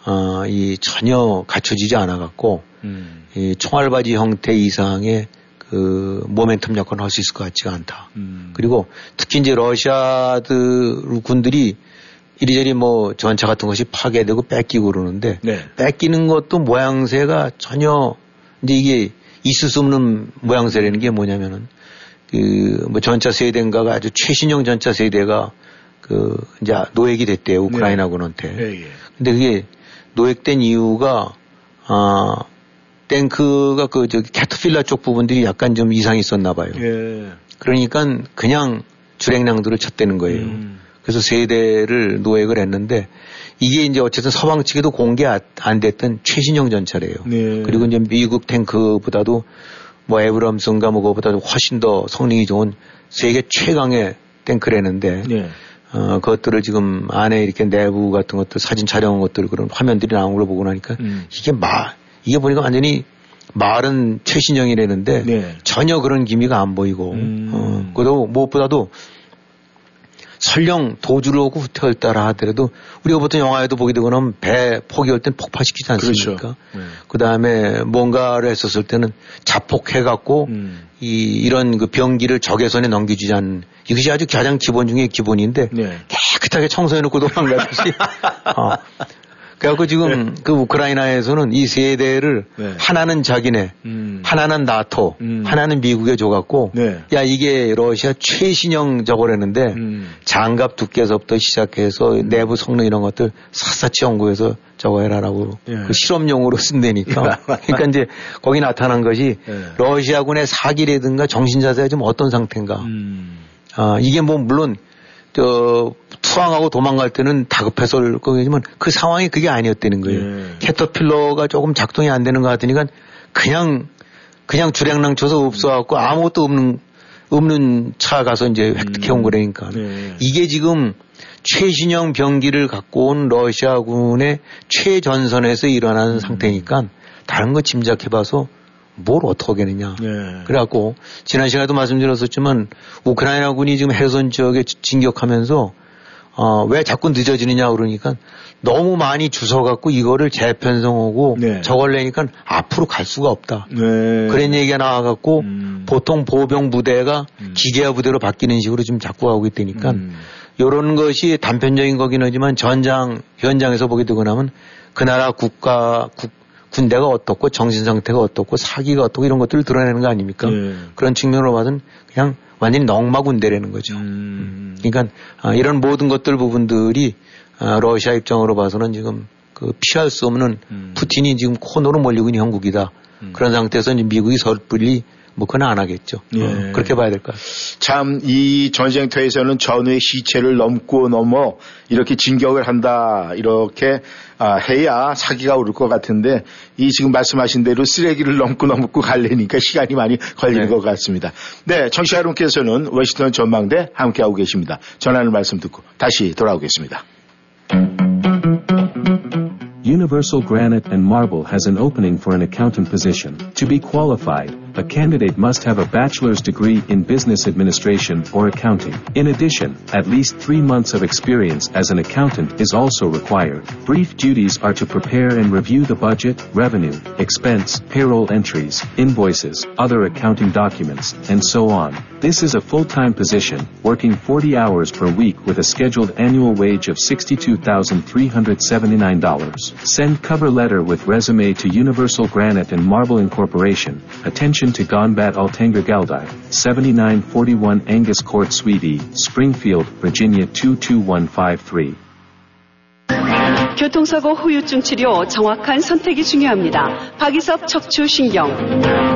B: 어, 이 전혀 갖춰지지 않아 갖고 음. 이 총알바지 형태 이상의 그 모멘텀 역할을 할 수 있을 것 같지가 않다. 음. 그리고 특히 이제 러시아들 군들이 이리저리 뭐 전차 같은 것이 파괴되고 뺏기고 그러는데 네. 뺏기는 것도 모양새가 전혀 이제 이게 있을 수 없는 모양새라는 게 뭐냐면은 그 뭐 전차 세대인가가 아주 최신형 전차 세대가 그 이제 노획이 됐대요 우크라이나군한테. 네. 네, 예. 근데 그게 노획된 이유가 아 탱크가 그 저기 캐터필라 쪽 부분들이 약간 좀 이상이 있었나 봐요. 예. 그러니까 그냥 주행량들을 쳤대는 거예요. 음. 그래서 세대를 노획을 했는데 이게 이제 어쨌든 서방 측에도 공개 안 됐던 최신형 전차래요. 네. 그리고 이제 미국 탱크보다도 뭐 에브럼슨가 뭐 그거보다도 훨씬 더 성능이 좋은 세계 최강의 탱크라는데 네. 어, 그것들을 지금 안에 이렇게 내부 같은 것들 사진 촬영한 것들 그런 화면들이 나온 걸 보고 나니까 음. 이게 마 이게 보니까 완전히 말은 최신형이라는데 네. 전혀 그런 기미가 안 보이고 음. 어, 그것도 무엇보다도 설령 도주를 오고 후퇴를 따라 하더라도 우리가 보통 영화에도 보게 되거나 배 포기할 땐 폭파시키지 않습니까? 그렇죠. 네. 그 다음에 뭔가를 했었을 때는 자폭해 갖고 음. 이, 이런 그 병기를 적외 선에 넘겨주지 않는 이것이 아주 가장 기본 중에 기본인데 네. 깨끗하게 청소해 놓고 도망가듯이 어, 그래갖고 지금 네. 그 우크라이나에서는 이 세 대를 네. 하나는 자기네, 음. 하나는 나토, 음. 하나는 미국에 줘갖고 네. 야 이게 러시아 최신형 저거라는데 음. 장갑 두께서부터 시작해서 음. 내부 성능 이런 것들 샅샅이 연구해서 저거 해라라고 예. 그 실험용으로 쓴다니까. 그러니까 이제 거기 나타난 것이 예. 러시아군의 사기라든가 정신 자세가 좀 어떤 상태인가. 음. 아 이게 뭐 물론 저 투항하고 도망갈 때는 다급해서 거겠지만 그 상황이 그게 아니었다는 거예요. 예. 캐터필러가 조금 작동이 안 되는 것 같으니까 그냥 그냥 주량랑 쳐서 없어갖고 아무것도 없는 없는 차 가서 이제 획득해 온 음. 거라니까. 예. 이게 지금 최신형 병기를 갖고 온 러시아군의 최전선에서 일어나는 음. 상태니까 다른 거 짐작해봐서 뭘 어떻게 하겠느냐. 네. 그래갖고 지난 시간에도 말씀드렸었지만 우크라이나군이 지금 해선 지역에 진격하면서 어, 왜 자꾸 늦어지느냐 그러니까 너무 많이 주워갖고 이거를 재편성하고 네. 저걸 내니까 앞으로 갈 수가 없다. 네. 그런 얘기가 나와갖고 음. 보통 보병 부대가 음. 기계화 부대로 바뀌는 식으로 지금 자꾸 하고 있다니까 음. 이런 것이 단편적인 거긴 하지만 전장 현장에서 보게 되고 나면 그 나라 국가 국 군대가 어떻고 정신 상태가 어떻고 사기가 어떻고 이런 것들을 드러내는 거 아닙니까? 네. 그런 측면으로 봐서는 그냥 완전히 넉마 군대라는 거죠. 음. 그러니까 아, 이런 모든 것들 부분들이 아, 러시아 입장으로 봐서는 지금 그 피할 수 없는 음. 푸틴이 지금 코너로 몰리고 있는 형국이다. 음. 그런 상태에서 이제 미국이 섣불리 뭐 그건 안 하겠죠. 예. 어, 그렇게 봐야 될 것 같아요.
A: 참이 전쟁터에서는 전후의 시체를 넘고 넘어 이렇게 진격을 한다 이렇게 아, 해야 사기가 오를 것 같은데 이 지금 말씀하신 대로 쓰레기를 넘고 넘고 갈래니까 시간이 많이 걸리는 네. 것 같습니다. 네, 청취자 여러분께서는 워싱턴 전망대 함께하고 계십니다. 전하는 말씀 듣고 다시 돌아오겠습니다.
C: Universal Granite and Marble has an opening for an accountant position. To be qualified, a candidate must have a bachelor's degree in business administration or accounting. In addition, at least three months of experience as an accountant is also required. Brief duties are to prepare and review the budget, revenue, expense, payroll entries, invoices, other accounting documents, and so on. This is a full-time position, working 40 hours per week with a scheduled annual wage of $62,379. Send cover letter with resume to Universal Granite and Marble Incorporation. Attention to Gonbat Altanger Galdai, 7941 Angus Court Suite E, Springfield, Virginia 22153.
D: 교통사고 후유증 치료 정확한 선택이 중요합니다. 박이섭 척추신경.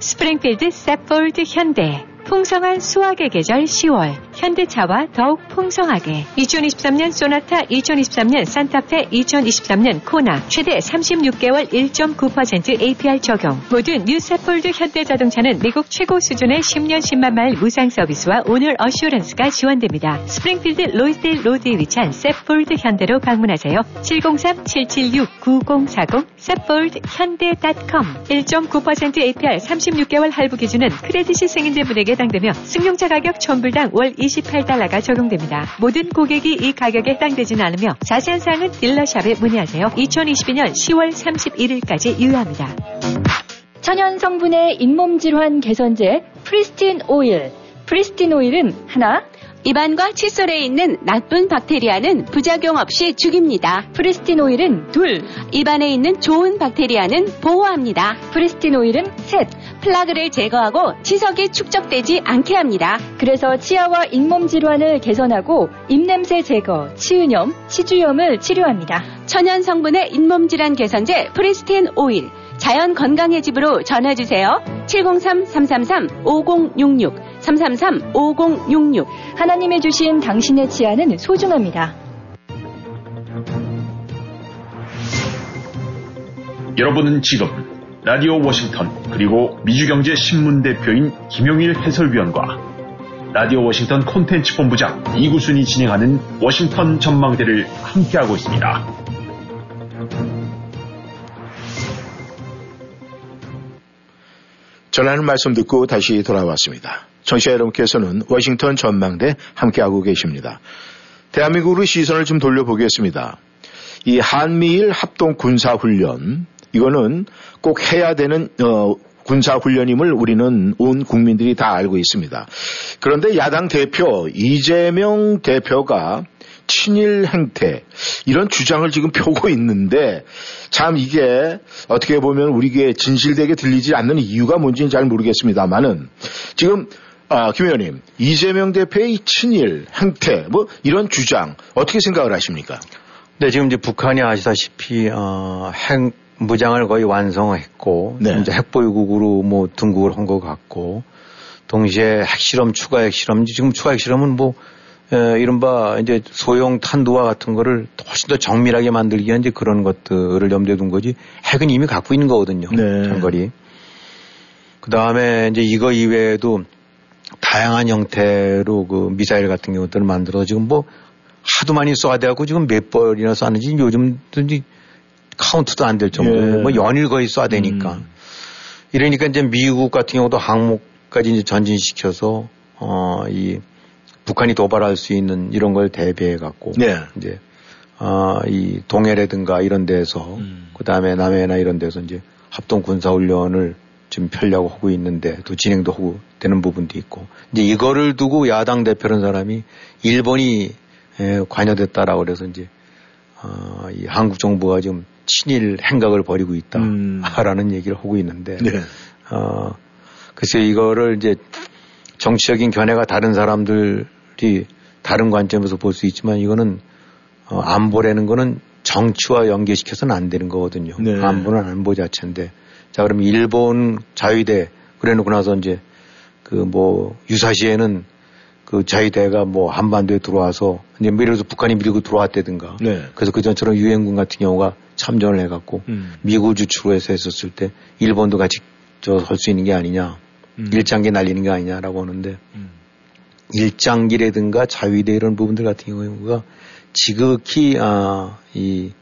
E: 스프링필드 Safford 현대 풍성한 수확의 계절 10월. 현대차와 더욱 풍성하게. 2023년 소나타 2023년 산타페 2023년 코나. 최대 36개월 1.9% APR 적용. 모든 new Safford 현대자동차는 미국 최고 수준의 10년 10만 마일 무상 서비스와 Owner Assurance가 지원됩니다. 스프링필드 Loisdale Road에 위치한 Safford 현대로 방문하세요. 703-776-9040 Safford 현대.com 1.9% APR 36개월 할부 기준은 credit이 승인자분에게 해당되며 승용차 가격 1000불당 월 28달러가 적용됩니다. 모든 고객이 이 가격에 해당되지는 않으며 자세한 사항은 dealer shop에 문의하세요. 2022년 10월 31일까지 유효합니다.
F: 천연 성분의 잇몸 질환 개선제 Pristine 오일. Pristine 오일은 하나,
D: 입안과 칫솔에 있는 나쁜 박테리아는 부작용 없이 죽입니다.
F: Pristine 오일은 둘,
D: 입안에 있는 좋은 박테리아는 보호합니다.
F: Pristine 오일은 셋.
D: 플라그를 제거하고 치석이 축적되지 않게 합니다.
F: 그래서 치아와 잇몸 질환을 개선하고 입냄새 제거, 치은염, 치주염을 치료합니다.
D: 천연 성분의 잇몸 질환 개선제 Pristine 오일. 자연 건강의 집으로 전화주세요. 703-333-5066 333-5066
F: 하나님이 주신 당신의 치아는 소중합니다.
G: 여러분은 지금 라디오 워싱턴 그리고 미주경제 신문 대표인 김용일 해설위원과 라디오 워싱턴 콘텐츠 본부장 이구순이 진행하는 워싱턴 전망대를 함께하고 있습니다.
A: 전하는 말씀 듣고 다시 돌아왔습니다. 청취자 여러분께서는 워싱턴 전망대 함께하고 계십니다. 대한민국으로 시선을 좀 돌려보겠습니다. 이 한미일 합동 군사훈련, 이거는 꼭 해야 되는, 어, 군사훈련임을 우리는 온 국민들이 다 알고 있습니다. 그런데 야당 대표, 이재명 대표가 친일 행태, 이런 주장을 지금 펴고 있는데, 참 이게 어떻게 보면 우리에게 진실되게 들리지 않는 이유가 뭔지는 잘 모르겠습니다만은, 지금 아, 김 의원님, 이재명 대표의 친일, 행태, 뭐, 이런 주장, 어떻게 생각을 하십니까?
B: 네, 지금 이제 북한이 아시다시피, 어, 핵 무장을 거의 완성했고,
A: 네.
B: 이제 핵보유국으로 뭐 등극을 한 것 같고, 동시에 핵실험, 추가 핵실험, 지금 추가 핵실험은 뭐, 에, 이른바 이제 소형 탄두와 같은 거를 훨씬 더 정밀하게 만들기 위한 이제 그런 것들을 염두에 둔 거지, 핵은 이미 갖고 있는 거거든요.
A: 네.
B: 장거리. 그 다음에 이제 이거 이외에도 다양한 형태로 그 미사일 같은 경우들을 만들어 지금 뭐 하도 많이 쏴대갖고 지금 몇 벌이나 쐈는지 요즘도 이제 카운트도 안 될 정도로
A: 예.
B: 뭐 연일 거의 쏴대니까.
A: 음.
B: 이러니까 이제 미국 같은 경우도 항목까지 이제 전진시켜서 어, 이 북한이 도발할 수 있는 이런 걸 대비해 갖고
A: 네.
B: 이제 어, 이 동해라든가 이런 데서
A: 음.
B: 그 다음에 남해나 이런 데서 이제 합동 군사 훈련을 좀 펴려고 하고 있는데 또 진행도 하고 되는 부분도 있고 이제 이거를 두고 야당 대표라는 사람이 일본이 에, 관여됐다라고 그래서 이제 어, 이 한국 정부가 지금 친일 행각을 벌이고 있다라는 음. 얘기를 하고 있는데 네. 어, 글쎄 이거를 이제 정치적인 견해가 다른 사람들이 다른 관점에서 볼 수 있지만 이거는 어, 안보라는 거는 정치와 연계시켜서는 안 되는 거거든요. 네. 안보는 안보 자체인데 자 그러면 일본 자위대 그래놓고 나서 이제 그 뭐 유사시에는 그 자위대가 뭐 한반도에 들어와서 이제 뭐 예를 들어서 북한이 밀고 들어왔다든가 네. 그래서 그 전처럼 유엔군 같은 경우가 참전을 해갖고 음. 미국을 주축으로 해서 했었을 때 일본도 같이 저설 수 있는 게 아니냐 음. 일장기 날리는 게 아니냐라고 하는데 음. 일장기라든가 자위대 이런 부분들 같은 경우가 지극히 아이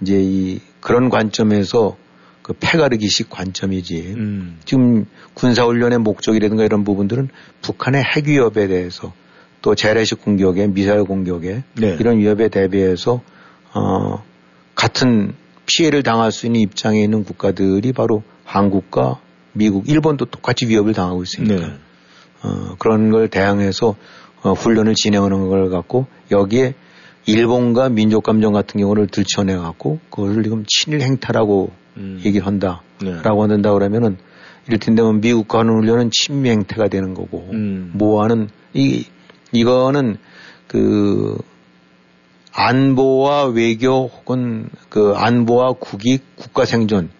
B: 이제 이 그런 관점에서 그 패가르기식 관점이지. 음. 지금 군사훈련의 목적이라든가 이런 부분들은 북한의 핵 위협에 대해서 또 재래식 공격에 미사일 공격에 네. 이런 위협에 대비해서 어 같은 피해를 당할 수 있는 입장에 있는 국가들이 바로 한국과 미국, 일본도 똑같이 위협을 당하고 있으니까 네. 어, 그런 걸 대항해서 어, 훈련을 진행하는 걸 갖고 여기에 일본과 민족 감정 같은 경우를 들춰내 갖고 그걸 지금 친일 행태라고 음. 얘기를 한다라고 네. 한다 그러면은 이를테면 미국과 하는 훈련은 친미 행태가 되는 거고 음. 뭐하는 이 이거는 그 안보와 외교 혹은 그 안보와 국익 국가 생존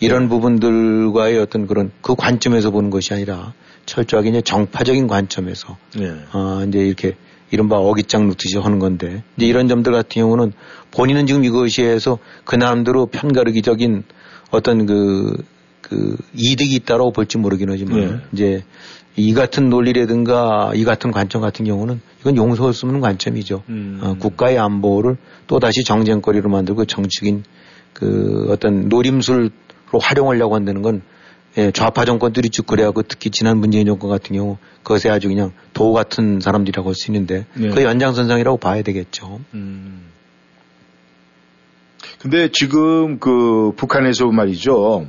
B: 이런 네. 부분들과의 어떤 그런 그 관점에서 보는 것이 아니라 철저하게 이제 정파적인 관점에서 네. 어 이제 이렇게 이른바 어깃장 놓듯이 하는 건데 이제 이런 점들 같은 경우는 본인은 지금 이것이해서 그 나름대로 편가르기적인 어떤 그, 그 이득이 있다라고 볼지 모르긴 하지만 네. 이제 이 같은 논리라든가 이 같은 관점 같은 경우는 이건 용서할 수 없는 관점이죠. 음. 어, 국가의 안보를 또다시 정쟁거리로 만들고 정치적인 그 어떤 노림술로 활용하려고 한다는 건 예, 좌파 정권들이 쭉 그래하고 특히 지난 문재인 정권 같은 경우 그것에 아주 그냥 도 같은 사람들이라고 할 수 있는데 네. 그 연장선상이라고 봐야 되겠죠. 음.
A: 근데 지금 그 북한에서 말이죠.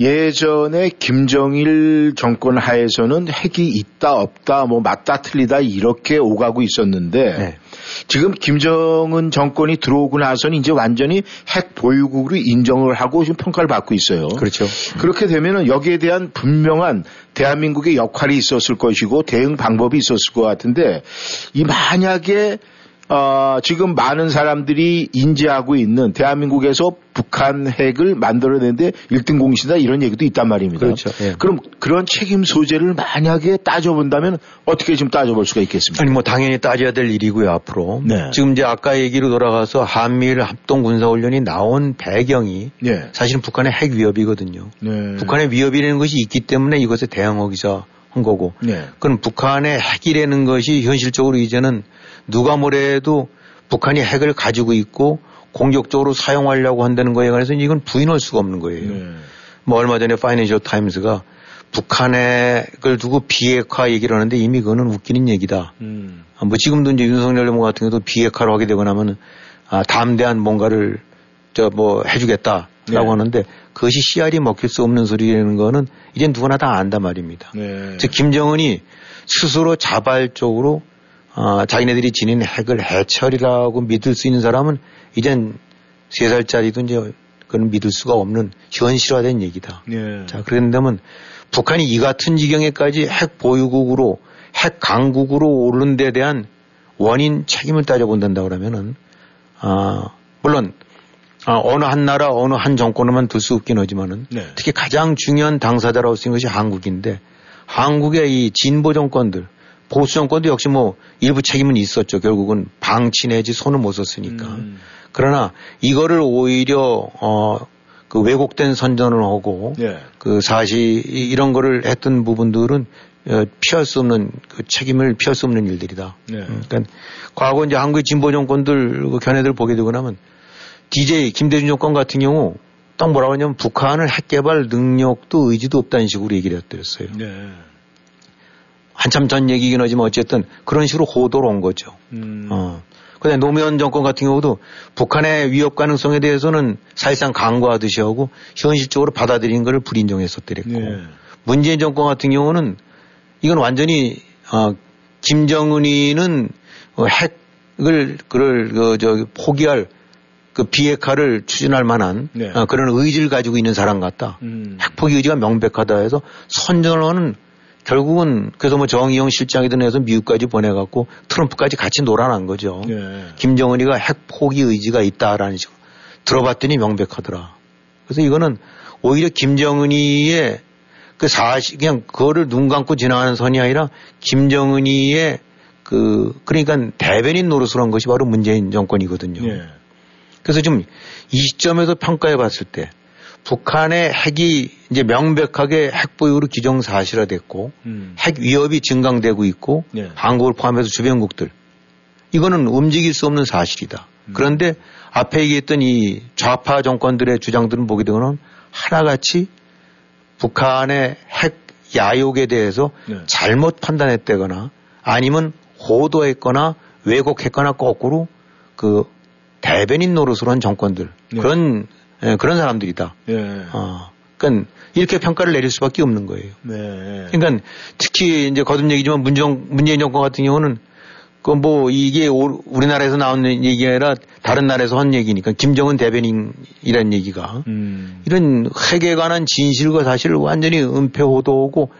A: 예전에 김정일 정권 하에서는 핵이 있다 없다 뭐 맞다 틀리다 이렇게 오가고 있었는데 네. 지금 김정은 정권이 들어오고 나서는 이제 완전히 핵 보유국으로 인정을 하고 지금 평가를 받고 있어요.
B: 그렇죠.
A: 그렇게 되면은 여기에 대한 분명한 대한민국의 역할이 있었을 것이고 대응 방법이 있었을 것 같은데 이 만약에 어, 지금 많은 사람들이 인지하고 있는 대한민국에서 북한 핵을 만들어내는데 1등 공신이다 이런 얘기도 있단 말입니다.
B: 그렇죠. 예.
A: 그럼 그런 책임 소재를 만약에 따져본다면 어떻게 좀 따져볼 수가 있겠습니까?
B: 아니 뭐 당연히 따져야 될 일이고요 앞으로. 네. 지금 이제 아까 얘기로 돌아가서 한미일 합동 군사훈련이 나온 배경이 네. 사실은 북한의 핵 위협이거든요. 네. 북한의 위협이라는 것이 있기 때문에 이것에 대응하기자 한 거고. 네. 그럼 북한의 핵이라는 것이 현실적으로 이제는 누가 뭐래도 북한이 핵을 가지고 있고 공격적으로 사용하려고 한다는 거에 관해서 이건 부인할 수가 없는 거예요. 네. 뭐 얼마 전에 파이낸셜 타임스가 북한의 걸 두고 비핵화 얘기를 하는데 이미 그거는 웃기는 얘기다. 음. 아, 뭐 지금도 이제 윤석열 정부 같은 경우도 비핵화를 하게 되고 나면은 아, 담대한 뭔가를 저 뭐 해주겠다라고 네. 하는데 그것이 씨알이 먹힐 수 없는 소리라는 거는 이제 누구나 다 안단 말입니다. 네. 즉 김정은이 스스로 자발적으로 어, 자기네들이 지닌 핵을 해철이라고 믿을 수 있는 사람은 이젠 세 살짜리도 이제 그건 믿을 수가 없는 현실화된 얘기다. 네. 자, 그런다면 북한이 이 같은 지경에까지 핵 보유국으로 핵 강국으로 오른 데 대한 원인 책임을 따져본단다 그러면은 아, 물론 아, 어느 한 나라 어느 한 정권에만 둘 수 없긴 하지만은 네. 특히 가장 중요한 당사자라고 쓰는 것이 한국인데 한국의 이 진보 정권들 보수 정권도 역시 뭐 일부 책임은 있었죠. 결국은 방치 내지 손을 못 썼으니까. 음. 그러나 이거를 오히려 어, 그 왜곡된 선전을 하고 예. 그 사실 이런 거를 했던 부분들은 어, 피할 수 없는 그 책임을 피할 수 없는 일들이다. 예. 음, 그러니까 과거 이제 한국의 진보 정권들 그 견해들 보게 되고 나면 DJ 김대중 정권 같은 경우 딱 뭐라고 하냐면 북한을 핵 개발 능력도 의지도 없다는 식으로 얘기를 했더랬어요. 예. 한참 전 얘기긴 하지만 어쨌든 그런 식으로 호도로 온 거죠. 음. 어. 그다음에 노무현 정권 같은 경우도 북한의 위협 가능성에 대해서는 사실상 강구하듯이 하고 현실적으로 받아들인 것을 불인정했었더랬고
A: 네.
B: 문재인 정권 같은 경우는 이건 완전히 어, 김정은이는 어, 핵을 그를 그저 포기할 그 비핵화를 추진할 만한
A: 네.
B: 어, 그런 의지를 가지고 있는 사람 같다.
A: 음.
B: 핵 포기 의지가 명백하다 해서 선전하는 결국은 그래서 뭐 정의용 실장이든 해서 미국까지 보내갖고 트럼프까지 같이 놀아난 거죠.
A: 네.
B: 김정은이가 핵 포기 의지가 있다라는 식으로 들어봤더니 명백하더라. 그래서 이거는 오히려 김정은이의 그 사실 그냥 그거를 눈 감고 지나가는 선이 아니라 김정은이의 그 그러니까 대변인 노릇을 한 것이 바로 문재인 정권이거든요.
A: 네.
B: 그래서 좀 이 시점에서 평가해 봤을 때 북한의 핵이 이제 명백하게 핵 보유로 기정사실화됐고
A: 음.
B: 핵 위협이 증강되고 있고
A: 네.
B: 한국을 포함해서 주변국들 이거는 움직일 수 없는 사실이다.
A: 음.
B: 그런데 앞에 얘기했던 이 좌파 정권들의 주장들은 보게 되면 하나같이 북한의 핵 야욕에 대해서
A: 네.
B: 잘못 판단했다거나 아니면 호도했거나 왜곡했거나 거꾸로 그 대변인 노릇으로 한 정권들
A: 네.
B: 그런 예, 그런 사람들이다.
A: 네.
B: 어, 그러니까 이렇게 평가를 내릴 수밖에 없는 거예요.
A: 네.
B: 그러니까 특히 이제 거듭 얘기지만 문정, 문재인 정권 같은 경우는 그 뭐 이게 오- 우리나라에서 나오는 얘기가 아니라 다른 나라에서 한 얘기니까 김정은 대변인이라는 얘기가
A: 음.
B: 이런 핵에 관한 진실과 사실을 완전히 은폐호도하고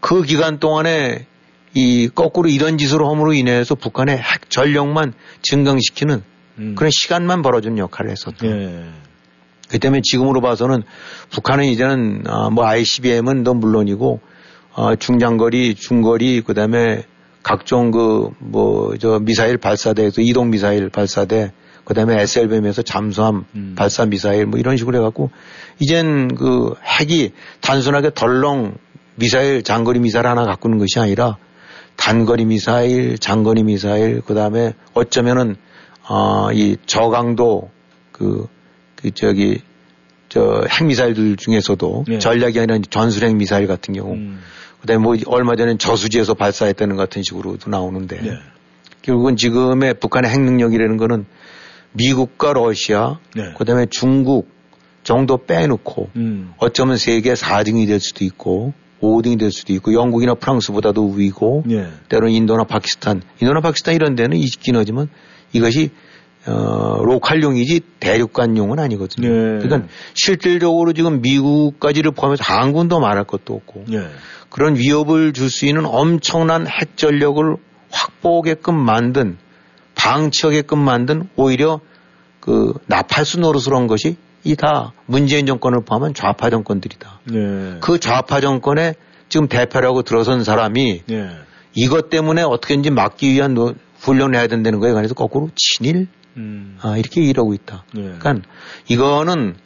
B: 그 기간 동안에 이 거꾸로 이런 짓을 함으로 인해서 북한의 핵 전력만 증강시키는
A: 음.
B: 그런 시간만 벌어주는 역할을 했었다.
A: 예.
B: 그 때문에 지금으로 봐서는 북한은 이제는 아, 뭐 ICBM은 더 물론이고 어, 중장거리, 중거리 그 다음에 각종 그 뭐 저 미사일 발사대에서 이동 미사일 발사대 그 다음에 SLBM에서 잠수함
A: 음.
B: 발사 미사일 뭐 이런 식으로 해갖고 이젠 그 핵이 단순하게 덜렁 미사일 장거리 미사일 하나 갖고는 것이 아니라 단거리 미사일, 장거리 미사일, 그 다음에 어쩌면은, 어, 이 저강도 그, 그 저기, 저 핵미사일들 중에서도
A: 네.
B: 전략이 아니라 전술 핵 미사일 같은 경우,
A: 음.
B: 그 다음에 뭐 얼마 전에 저수지에서 발사했다는 것 같은 식으로도 나오는데,
A: 네.
B: 결국은 지금의 북한의 핵 능력이라는 거는 미국과 러시아,
A: 네.
B: 그 다음에 중국 정도 빼놓고
A: 음.
B: 어쩌면 세계 4등이 될 수도 있고 5등이 될 수도 있고 영국이나 프랑스보다도 우위고
A: 예.
B: 때로는 인도나 파키스탄, 인도나 파키스탄 이런 데는 있긴 하지만 이것이 어, 로컬용이지 대륙간용은 아니거든요.
A: 네.
B: 그러니까 실질적으로 지금 미국까지를 포함해서 한국은 더 말할 것도 없고
A: 예.
B: 그런 위협을 줄 수 있는 엄청난 핵 전력을 확보하게끔 만든 방치하게끔 만든 오히려 그 나팔수 노릇을 한 것이 이 다 문재인 정권을 포함한 좌파 정권들이다.
A: 예.
B: 그 좌파 정권의 지금 대표라고 들어선 사람이
A: 예.
B: 이것 때문에 어떻게든지 막기 위한 노- 훈련을 해야 된다는 거에 관해서 거꾸로 친일
A: 음.
B: 아, 이렇게 일하고 있다.
A: 예.
B: 그러니까 이거는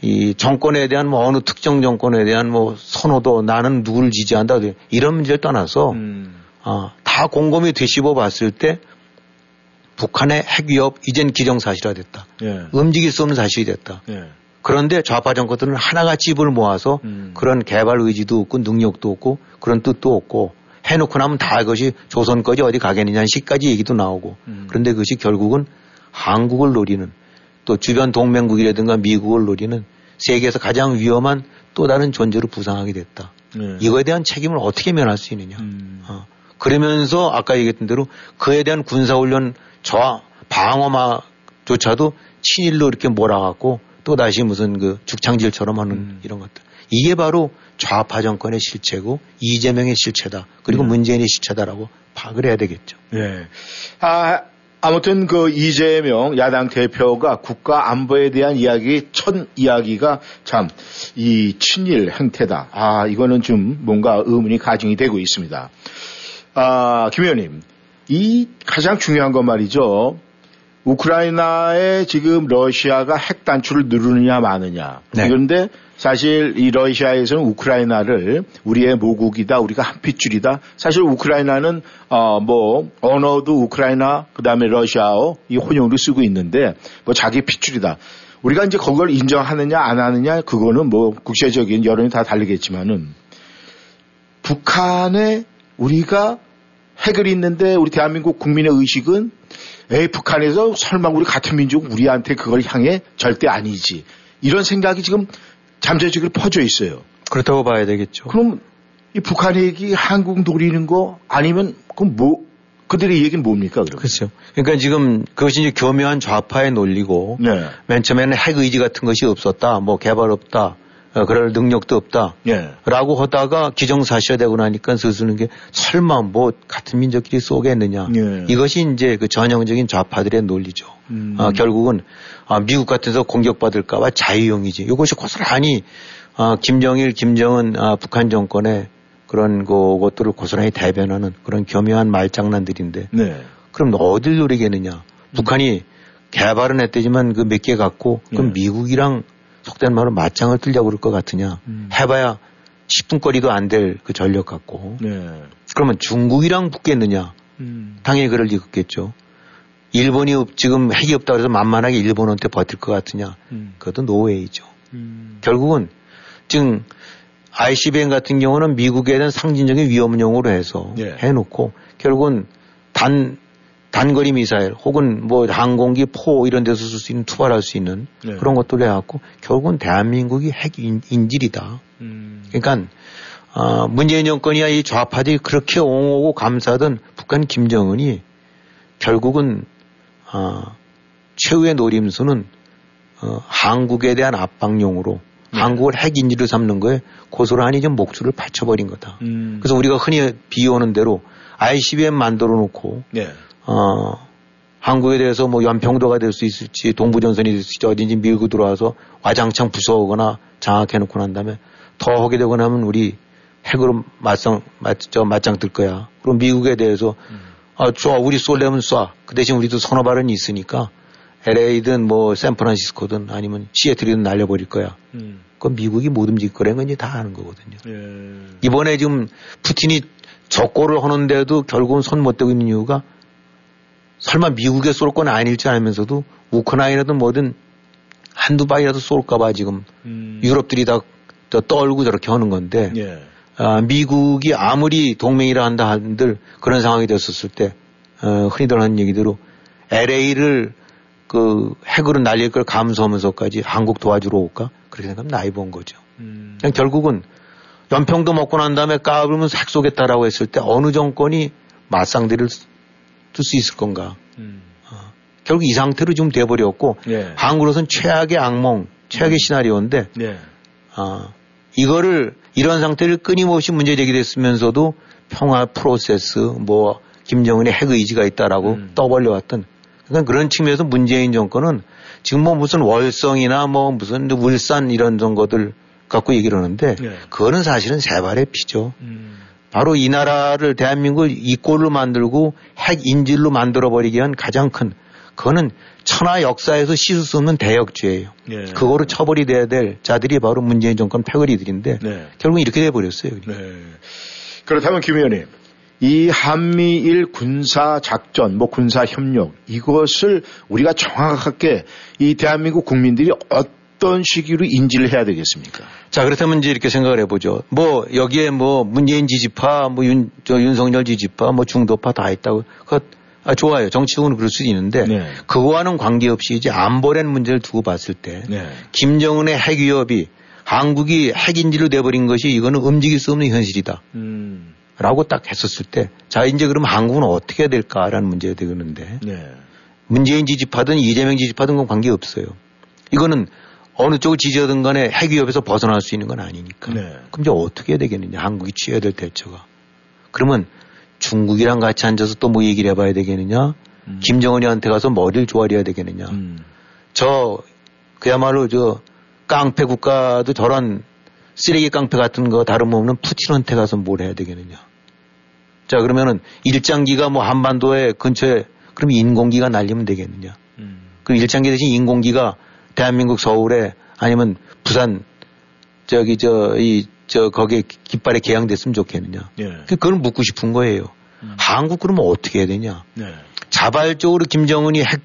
B: 이 정권에 대한 뭐 어느 특정 정권에 대한 뭐 선호도 나는 누구를 지지한다 이런 문제를 떠나서
A: 음.
B: 아, 다 곰곰이 되씹어 봤을 때 북한의 핵 위협 이젠 기정사실화됐다.
A: 예.
B: 움직일 수 없는 사실이 됐다.
A: 예.
B: 그런데 좌파 정권들은 하나같이 입을 모아서
A: 음.
B: 그런 개발 의지도 없고 능력도 없고 그런 뜻도 없고 해놓고 나면 다 그것이 조선까지 어디 가겠느냐는 식까지 얘기도 나오고
A: 음.
B: 그런데 그것이 결국은 한국을 노리는 또 주변 동맹국이라든가 미국을 노리는 세계에서 가장 위험한 또 다른 존재로 부상하게 됐다.
A: 예.
B: 이거에 대한 책임을 어떻게 면할 수 있느냐.
A: 음.
B: 어. 그러면서 아까 얘기했던 대로 그에 대한 군사훈련 저하 방어마조차도 친일로 이렇게 몰아갖고 또 다시 무슨 그 죽창질처럼 하는
A: 음.
B: 이런 것들. 이게 바로 좌파 정권의 실체고 이재명의 실체다. 그리고
A: 음.
B: 문재인의 실체다라고 파악을 해야 되겠죠.
A: 예. 아, 아무튼 그 이재명 야당 대표가 국가 안보에 대한 이야기, 첫 이야기가 참 이 친일 행태다. 아, 이거는 좀 뭔가 의문이 가중이 되고 있습니다. 아, 김 의원님. 이 가장 중요한 건 말이죠. 우크라이나에 지금 러시아가 핵 단추를 누르느냐 마느냐.
B: 네.
A: 그런데 사실 이 러시아에서는 우크라이나를 우리의 모국이다, 우리가 한 핏줄이다. 사실 우크라이나는 어 뭐 언어도 우크라이나 그다음에 러시아어 이 혼용으로 쓰고 있는데 뭐 자기 핏줄이다. 우리가 이제 그걸 인정하느냐 안 하느냐 그거는 뭐 국제적인 여론이 다 다르겠지만은 북한에 우리가 핵을 있는데 우리 대한민국 국민의 의식은 에이 북한에서 설마 우리 같은 민족 우리한테 그걸 향해 절대 아니지 이런 생각이 지금 잠재적으로 퍼져 있어요.
B: 그렇다고 봐야 되겠죠.
A: 그럼 이 북한 얘기 한국 노리는 거 아니면 그럼 뭐 그들의 얘기는 뭡니까 그럼?
B: 그렇죠. 그러니까 지금 그것이 이제 교묘한 좌파의 논리고
A: 네.
B: 맨 처음에는 핵 의지 같은 것이 없었다. 뭐 개발 없다. 어, 그럴 능력도 없다.
A: 예.
B: 라고 하다가 기정사실화되고 나니까 스스로는 게 설마 뭐 같은 민족끼리 쏘겠느냐.
A: 예.
B: 이것이 이제 그 전형적인 좌파들의 논리죠.
A: 음.
B: 아, 결국은 아, 미국 같아서 공격받을까봐 자유용이지. 이것이 고스란히 아, 김정일, 김정은 아, 북한 정권의 그런 것들을 고스란히 대변하는 그런 교묘한 말장난들인데
A: 네.
B: 그럼 어딜 노리겠느냐. 북한이 개발은 했대지만 그 몇 개 갖고 그럼
A: 네.
B: 미국이랑 속된 말로 맞짱을 뜨려고 그럴 것 같으냐.
A: 음.
B: 해봐야 10분 거리도 안 될 그 전력 갖고.
A: 네.
B: 그러면 중국이랑 붙겠느냐.
A: 음.
B: 당연히 그럴 리 없겠죠. 일본이 없- 지금 핵이 없다고 해서 만만하게 일본한테 버틸 것 같으냐.
A: 음.
B: 그것도 no way죠.
A: 음.
B: 결국은 지금 ICBM 같은 경우는 미국에 대한 상징적인 위협용으로 해서
A: 예.
B: 해놓고 결국은 단 단거리 미사일 혹은 뭐 항공기 포 이런 데서 쓸 수 있는 투발할 수 있는
A: 네.
B: 그런 것들을 해갖고 결국은 대한민국이 핵 인, 인질이다.
A: 음.
B: 그러니까 어, 문재인 정권이야 이 좌파들이 그렇게 옹호하고 감싸던 북한 김정은이 결국은 어, 최후의 노림수는 어, 한국에 대한 압박용으로
A: 네.
B: 한국을 핵인지로 삼는 거에 고스란히 좀 목줄을 받쳐버린 거다.
A: 음.
B: 그래서 우리가 흔히 비오는 대로 ICBM 만들어 놓고
A: 네.
B: 어, 한국에 대해서 뭐 연평도가 될 수 있을지 동부전선이 될 수 있을지 어딘지 밀고 들어와서 와장창 부숴오거나 장악해 놓고 난 다음에 더 하게 되거나 하면 우리 핵으로 맞상, 맞, 저, 맞짱 뜰 거야. 그럼 미국에 대해서 아, 좋아. 우리 쏠려면 쏴. 그 대신 우리도 선호 발언이 있으니까 LA든 뭐 샌프란시스코든 아니면 시애틀이든 날려버릴 거야.
A: 음.
B: 그건 미국이 못 움직일 거라는 건 이제 다 아는 거거든요.
A: 예.
B: 이번에 지금 푸틴이 적고를 하는데도 결국은 손 못 대고 있는 이유가 설마 미국에 쏠 건 아닐지 알면서도 우크라이나든 뭐든 한두 방이라도 쏠까봐 지금
A: 음.
B: 유럽들이 다, 다 떨고 저렇게 하는 건데
A: 예.
B: 아, 미국이 아무리 동맹이라 한다 한들 그런 상황이 됐었을 때 어, 흔히들 하는 얘기대로 LA를 그 핵으로 날릴 걸 감수하면서까지 한국 도와주러 올까? 그렇게 생각하면 나이 본 거죠.
A: 음.
B: 결국은 연평도 먹고 난 다음에 까불면 핵 쏘겠다라고 했을 때 어느 정권이 맞상대를 둘 수 있을 건가?
A: 음.
B: 결국 이 상태로 좀 돼버렸고
A: 예.
B: 한국으로서는 최악의 악몽, 최악의 시나리오인데
A: 예.
B: 아, 이거를 이런 상태를 끊임없이 문제 제기됐으면서도 평화 프로세스 뭐 김정은의 핵 의지가 있다라고
A: 음.
B: 떠벌려왔던 그러니까 그런 측면에서 문재인 정권은 지금 뭐 무슨 월성이나 뭐 무슨 울산 이런 정거들 갖고 얘기를 하는데
A: 예.
B: 그거는 사실은 세발의 피죠.
A: 음.
B: 바로 이 나라를 대한민국을 이 꼴로 만들고 핵 인질로 만들어 버리기 위한 가장 큰 그거는 천하 역사에서 씻을 수 없는 대역죄예요.
A: 예.
B: 그거로 처벌이 돼야 될 자들이 바로 문재인 정권 패거리들인데
A: 네.
B: 결국 이렇게 돼 버렸어요.
A: 네. 그렇다면 김 의원님, 이 한미일 군사 작전, 뭐 군사 협력 이것을 우리가 정확하게 이 대한민국 국민들이 어떤 시기로 인지를 해야 되겠습니까?
B: 자, 그렇다면 이제 이렇게 생각을 해보죠. 뭐, 여기에 뭐, 문재인 지지파, 뭐, 윤, 저, 윤석열 지지파, 뭐, 중도파 다 있다고. 그거, 아, 좋아요. 정치적으로는 그럴 수 있는데.
A: 네.
B: 그거와는 관계없이 이제 안보라는 문제를 두고 봤을 때.
A: 네.
B: 김정은의 핵 위협이 한국이 핵인지로 돼버린 것이 이거는 움직일 수 없는 현실이다.
A: 음.
B: 라고 딱 했었을 때. 자, 이제 그럼 한국은 어떻게 해야 될까라는 문제가 되겠는데.
A: 네.
B: 문재인 지지파든 이재명 지지파든 건 관계없어요. 이거는 어느 쪽을 지지하든 간에 핵 위협에서 벗어날 수 있는 건 아니니까.
A: 네.
B: 그럼 이제 어떻게 해야 되겠느냐. 한국이 취해야 될 대처가. 그러면 중국이랑 같이 앉아서 또 뭐 얘기를 해봐야 되겠느냐.
A: 음.
B: 김정은이한테 가서 머리를 조아려야 되겠느냐.
A: 음.
B: 저 그야말로 저 깡패 국가도 저런 쓰레기 깡패 같은 거 다름없는 푸틴한테 가서 뭘 해야 되겠느냐. 자 그러면은 일장기가 뭐 한반도에 근처에 그럼 인공기가 날리면 되겠느냐.
A: 음.
B: 그 일장기 대신 인공기가 대한민국 서울에 아니면 부산 저기 저 이 저 거기에 깃발에 개양됐으면 좋겠느냐.
A: 예.
B: 그- 그걸 묻고 싶은 거예요. 한국 그러면 어떻게 해야 되냐.
A: 네.
B: 자발적으로 김정은이 핵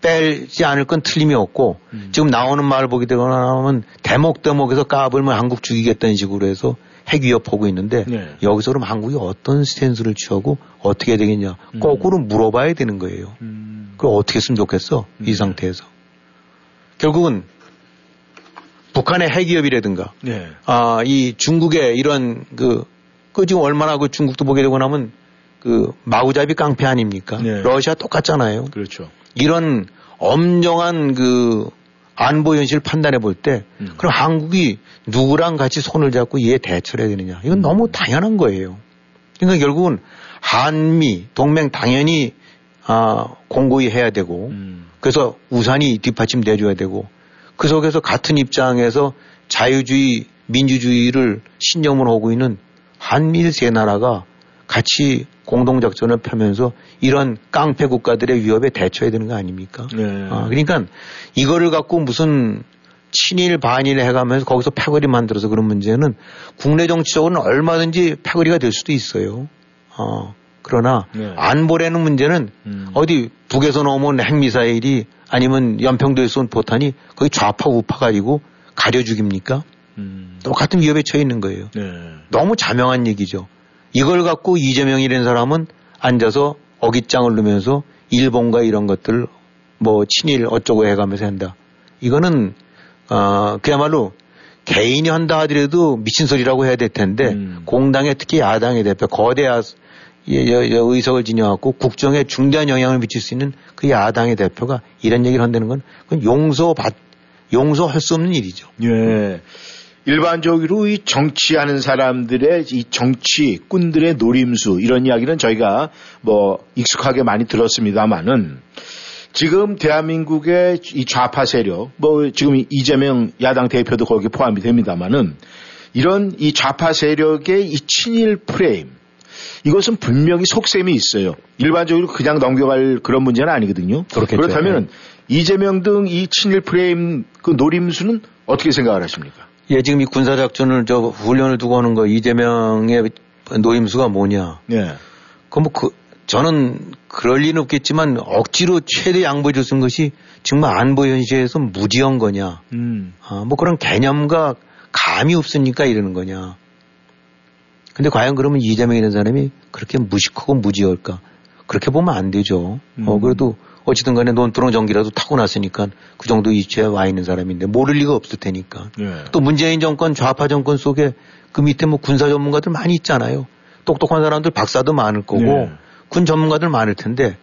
B: 빼지 않을 건 틀림이 없고
A: 음.
B: 지금 나오는 말 보게 되거나 하면 대목대목에서 까불면 한국 죽이겠다는 식으로 해서 핵 위협 보고 있는데
A: 네.
B: 여기서 그럼 한국이 어떤 스탠스를 취하고 어떻게 해야 되겠냐
A: 음.
B: 거꾸로 물어봐야 되는 거예요. 그럼 어떻게 했으면 좋겠어
A: 음.
B: 이 상태에서 결국은 북한의 핵 위협이라든가
A: 네.
B: 아, 이 중국의 이런 그, 그 지금 얼마나 그 중국도 보게 되고 나면 그 마구잡이 깡패 아닙니까?
A: 네.
B: 러시아 똑같잖아요.
A: 그렇죠.
B: 이런 엄정한 그 안보 현실 판단해 볼때
A: 음.
B: 그럼 한국이 누구랑 같이 손을 잡고 얘 대처를 해야 되느냐. 이건 너무 당연한 거예요. 그러니까 결국은 한미 동맹 당연히 아, 공고히 해야 되고
A: 음.
B: 그래서 우산이 뒷받침돼 줘야 되고 그 속에서 같은 입장에서 자유주의 민주주의를 신념을 하고 있는 한미일 세 나라가 같이 공동작전을 펴면서 이런 깡패 국가들의 위협에 대처해야 되는 거 아닙니까?
A: 네.
B: 아, 그러니까 이거를 갖고 무슨 친일 반일 해가면서 거기서 패거리 만들어서 그런 문제는 국내 정치적으로는 얼마든지 패거리가 될 수도 있어요. 어, 그러나
A: 네.
B: 안보라는 문제는
A: 음.
B: 어디 북에서 넘어온 핵미사일이 아니면 연평도에 쏜 포탄이 거기 좌파 우파 가지고 가려 죽입니까?
A: 음.
B: 똑같은 위협에 처해 있는 거예요.
A: 네.
B: 너무 자명한 얘기죠. 이걸 갖고 이재명이라는 사람은 앉아서 어깃장을 누면서 일본과 이런 것들 뭐 친일 어쩌고 해가면서 한다. 이거는 어 그야말로 개인이 한다 하더라도 미친 소리라고 해야 될 텐데
A: 음.
B: 공당의 특히 야당의 대표 거대 야, 예, 의석을 지녀갖고 국정에 중대한 영향을 미칠 수 있는 그 야당의 대표가 이런 얘기를 한다는 건 그건 용서받 용서할 수 없는 일이죠.
A: 예. 일반적으로 이 정치하는 사람들의 이 정치꾼들의 노림수 이런 이야기는 저희가 뭐 익숙하게 많이 들었습니다만은 지금 대한민국의 이 좌파 세력 뭐 지금 이재명 야당 대표도 거기에 포함이 됩니다만은 이런 이 좌파 세력의 이 친일 프레임 이것은 분명히 속셈이 있어요. 일반적으로 그냥 넘겨갈 그런 문제는 아니거든요.
B: 그렇겠죠.
A: 그렇다면 이재명 등 이 친일 프레임 그 노림수는 어떻게 생각을 하십니까?
B: 예, 지금 이 군사작전을 저 훈련을 두고 하는 거 이재명의 노임수가 뭐냐.
A: 예.
B: 그뭐 그, 저는 그럴 리는 없겠지만 억지로 최대 양보해 줬은 것이 정말 안보 현실에서 무지한 거냐.
A: 음.
B: 아, 뭐 그런 개념과 감이 없으니까 이러는 거냐. 근데 과연 그러면 이재명이라는 사람이 그렇게 무식하고 무지할까? 그렇게 보면 안 되죠. 어,
A: 음.
B: 그래도 어찌든 간에 논두렁 전기라도 타고 났으니까 그 정도 이치에 와 있는 사람인데 모를 리가 없을 테니까.
A: 예.
B: 또 문재인 정권 좌파 정권 속에 그 밑에 뭐 군사 전문가들 많이 있잖아요. 똑똑한 사람들 박사도 많을 거고
A: 네.
B: 군 전문가들 많을 텐데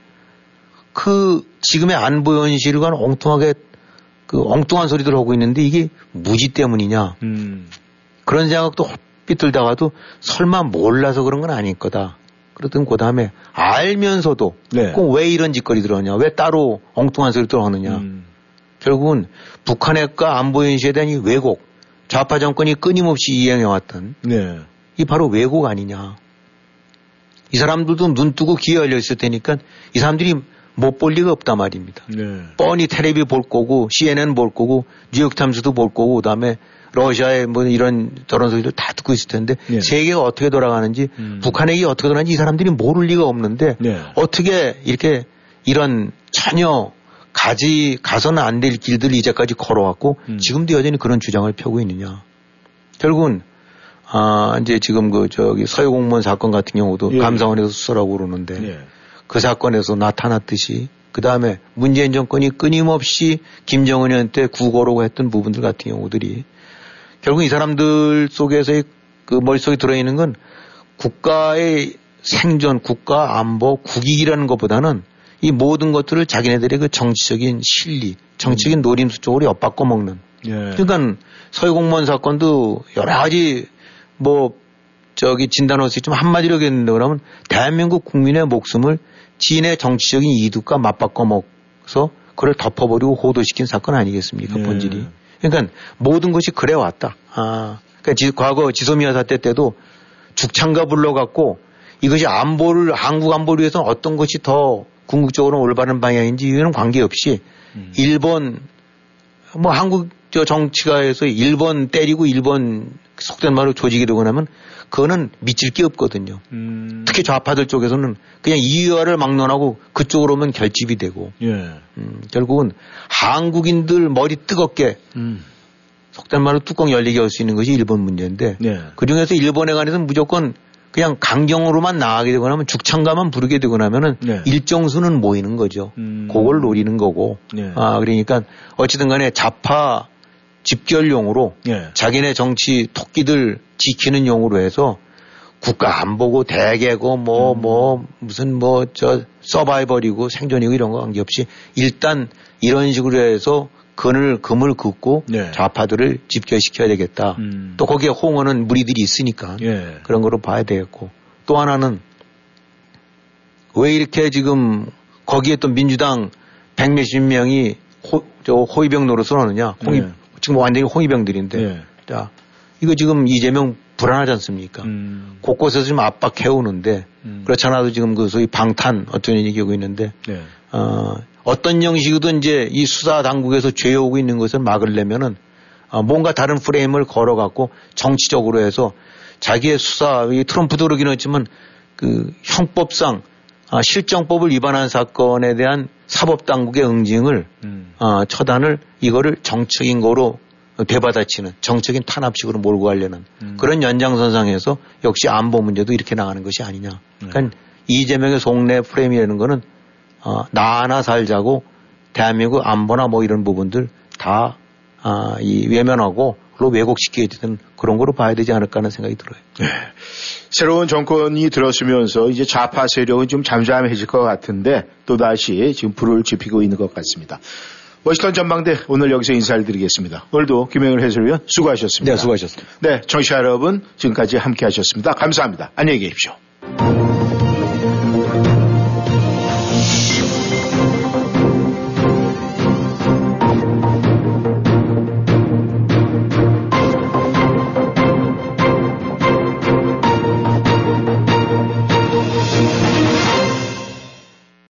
B: 그 지금의 안보 현실과 엉뚱하게 그 엉뚱한 소리들 하고 있는데 이게 무지 때문이냐
A: 음.
B: 그런 생각도 헛빛 들다가도 설마 몰라서 그런 건 아닐 거다. 그러던 그 다음에 알면서도
A: 네.
B: 그럼 왜 이런 짓거리 들어가냐 왜 따로 엉뚱한 소리 들어가느냐
A: 음.
B: 결국은 북한핵과 안보 현실에 대한 이 왜곡, 좌파 정권이 끊임없이 이행해왔던
A: 네.
B: 이 바로 왜곡 아니냐. 이 사람들도 눈 뜨고 귀에 열려 있을 테니까 이 사람들이 못 볼 리가 없단 말입니다.
A: 네.
B: 뻔히 텔레비 볼 거고 CNN 볼 거고 뉴욕타임스도 볼 거고 그다음에 러시아의 뭐 이런 저런 소리도 다 듣고 있을 텐데
A: 네.
B: 세계가 어떻게 돌아가는지
A: 음.
B: 북한핵이 어떻게 돌아가는지 이 사람들이 모를 리가 없는데
A: 네.
B: 어떻게 이렇게 이런 전혀 가지 가서는 안 될 길들을 이제까지 걸어왔고
A: 음.
B: 지금도 여전히 그런 주장을 펴고 있느냐. 결국은 아 이제 지금 그 저기 서해 공무원 사건 같은 경우도
A: 예.
B: 감사원에서 수사라고 그러는데
A: 네.
B: 그 사건에서 나타났듯이 그 다음에 문재인 정권이 끊임없이 김정은한테 구거라고 했던 부분들 같은 경우들이 결국 이 사람들 속에서의 그 머릿속에 들어있는 건 국가의 생존, 국가 안보, 국익이라는 것보다는 이 모든 것들을 자기네들의 그 정치적인 실리, 정치적인 노림수 쪽으로 엿바꿔 먹는.
A: 예.
B: 그러니까 서해 공무원 사건도 여러 가지 뭐 저기 진단할 수 있지만 한마디로 얘기했는데 그러면 대한민국 국민의 목숨을 지인의 정치적인 이득과 맞바꿔 먹어서 그걸 덮어버리고 호도시킨 사건 아니겠습니까
A: 네.
B: 본질이. 그러니까 모든 것이 그래 왔다. 아, 그러니까 지- 과거 지소미아 사태 때도 죽창가 불러갖고 이것이 안보를 한국 안보를 위해서 어떤 것이 더 궁극적으로 올바른 방향인지 이거는 관계없이
A: 음.
B: 일본 뭐 한국 저 정치가에서 일본 때리고 일본 속된 말로 조직이 되고 나면 그거는 미칠 게 없거든요.
A: 음.
B: 특히 좌파들 쪽에서는 그냥 이유화를 막론하고 그쪽으로 오면 결집이 되고
A: 예.
B: 음, 결국은 한국인들 머리 뜨겁게
A: 음.
B: 속된 말로 뚜껑 열리게 할 수 있는 것이 일본 문제인데
A: 네.
B: 그 중에서 일본에 관해서는 무조건 그냥 강경으로만 나가게 되거나 하면 죽창가만 부르게 되거나 하면은
A: 네.
B: 일정 수는 모이는 거죠.
A: 음.
B: 그걸 노리는 거고.
A: 네.
B: 아, 그러니까 어찌든 간에 좌파 집결용으로
A: 예.
B: 자기네 정치 토끼들 지키는 용으로 해서 국가 안 보고 대개고 뭐뭐 무슨 뭐 저 서바이벌이고 생존이고 이런 거 관계없이 일단 이런 식으로 해서 근을 금을 긋고
A: 네.
B: 좌파들을 집결시켜야 되겠다.
A: 음.
B: 또 거기에 호응하는 무리들이 있으니까
A: 예.
B: 그런 거로 봐야 되겠고 또 하나는 왜 이렇게 지금 거기에 또 민주당 백몇십 명이 호, 저 호위병 노릇을 하느냐. 홍위,
A: 네.
B: 지금 완전히 호위병들인데.
A: 예.
B: 자, 이거 지금 이재명 불안하지 않습니까?
A: 음.
B: 곳곳에서 지금 압박해 오는데
A: 음.
B: 그렇지 않아도 지금 그 소위 방탄 어떤 얘기하고 있는데
A: 네.
B: 어, 어떤 형식이든 이제 이 수사 당국에서 죄 오고 있는 것을 막으려면은 어, 뭔가 다른 프레임을 걸어갖고 정치적으로 해서 자기의 수사, 이 트럼프도 그러긴 했지만 그 형법상 아, 실정법을 위반한 사건에 대한 사법 당국의 응징을
A: 음.
B: 어, 처단을 이거를 정적인 거로 되받아치는 정적인 탄압식으로 몰고 가려는
A: 음.
B: 그런 연장선상에서 역시 안보 문제도 이렇게 나가는 것이 아니냐. 그러니까 이재명의 속내 프레임이라는 거는 어, 나 하나 살자고 대한민국 안보나 뭐 이런 부분들 다 아, 이 외면하고 로 왜곡시켜야 되는 그런 거로 봐야 되지 않을까 하는 생각이 들어요.
A: 새로운 정권이 들었으면서 이제 좌파 세력은 좀 잠잠해질 것 같은데 또다시 지금 불을 지피고 있는 것 같습니다. 워싱턴 전망대 오늘 여기서 인사를 드리겠습니다. 오늘도 김영일 해설위원 수고하셨습니다.
B: 네, 수고하셨습니다.
A: 네, 청취자 여러분 지금까지 함께 하셨습니다. 감사합니다. 안녕히 계십시오.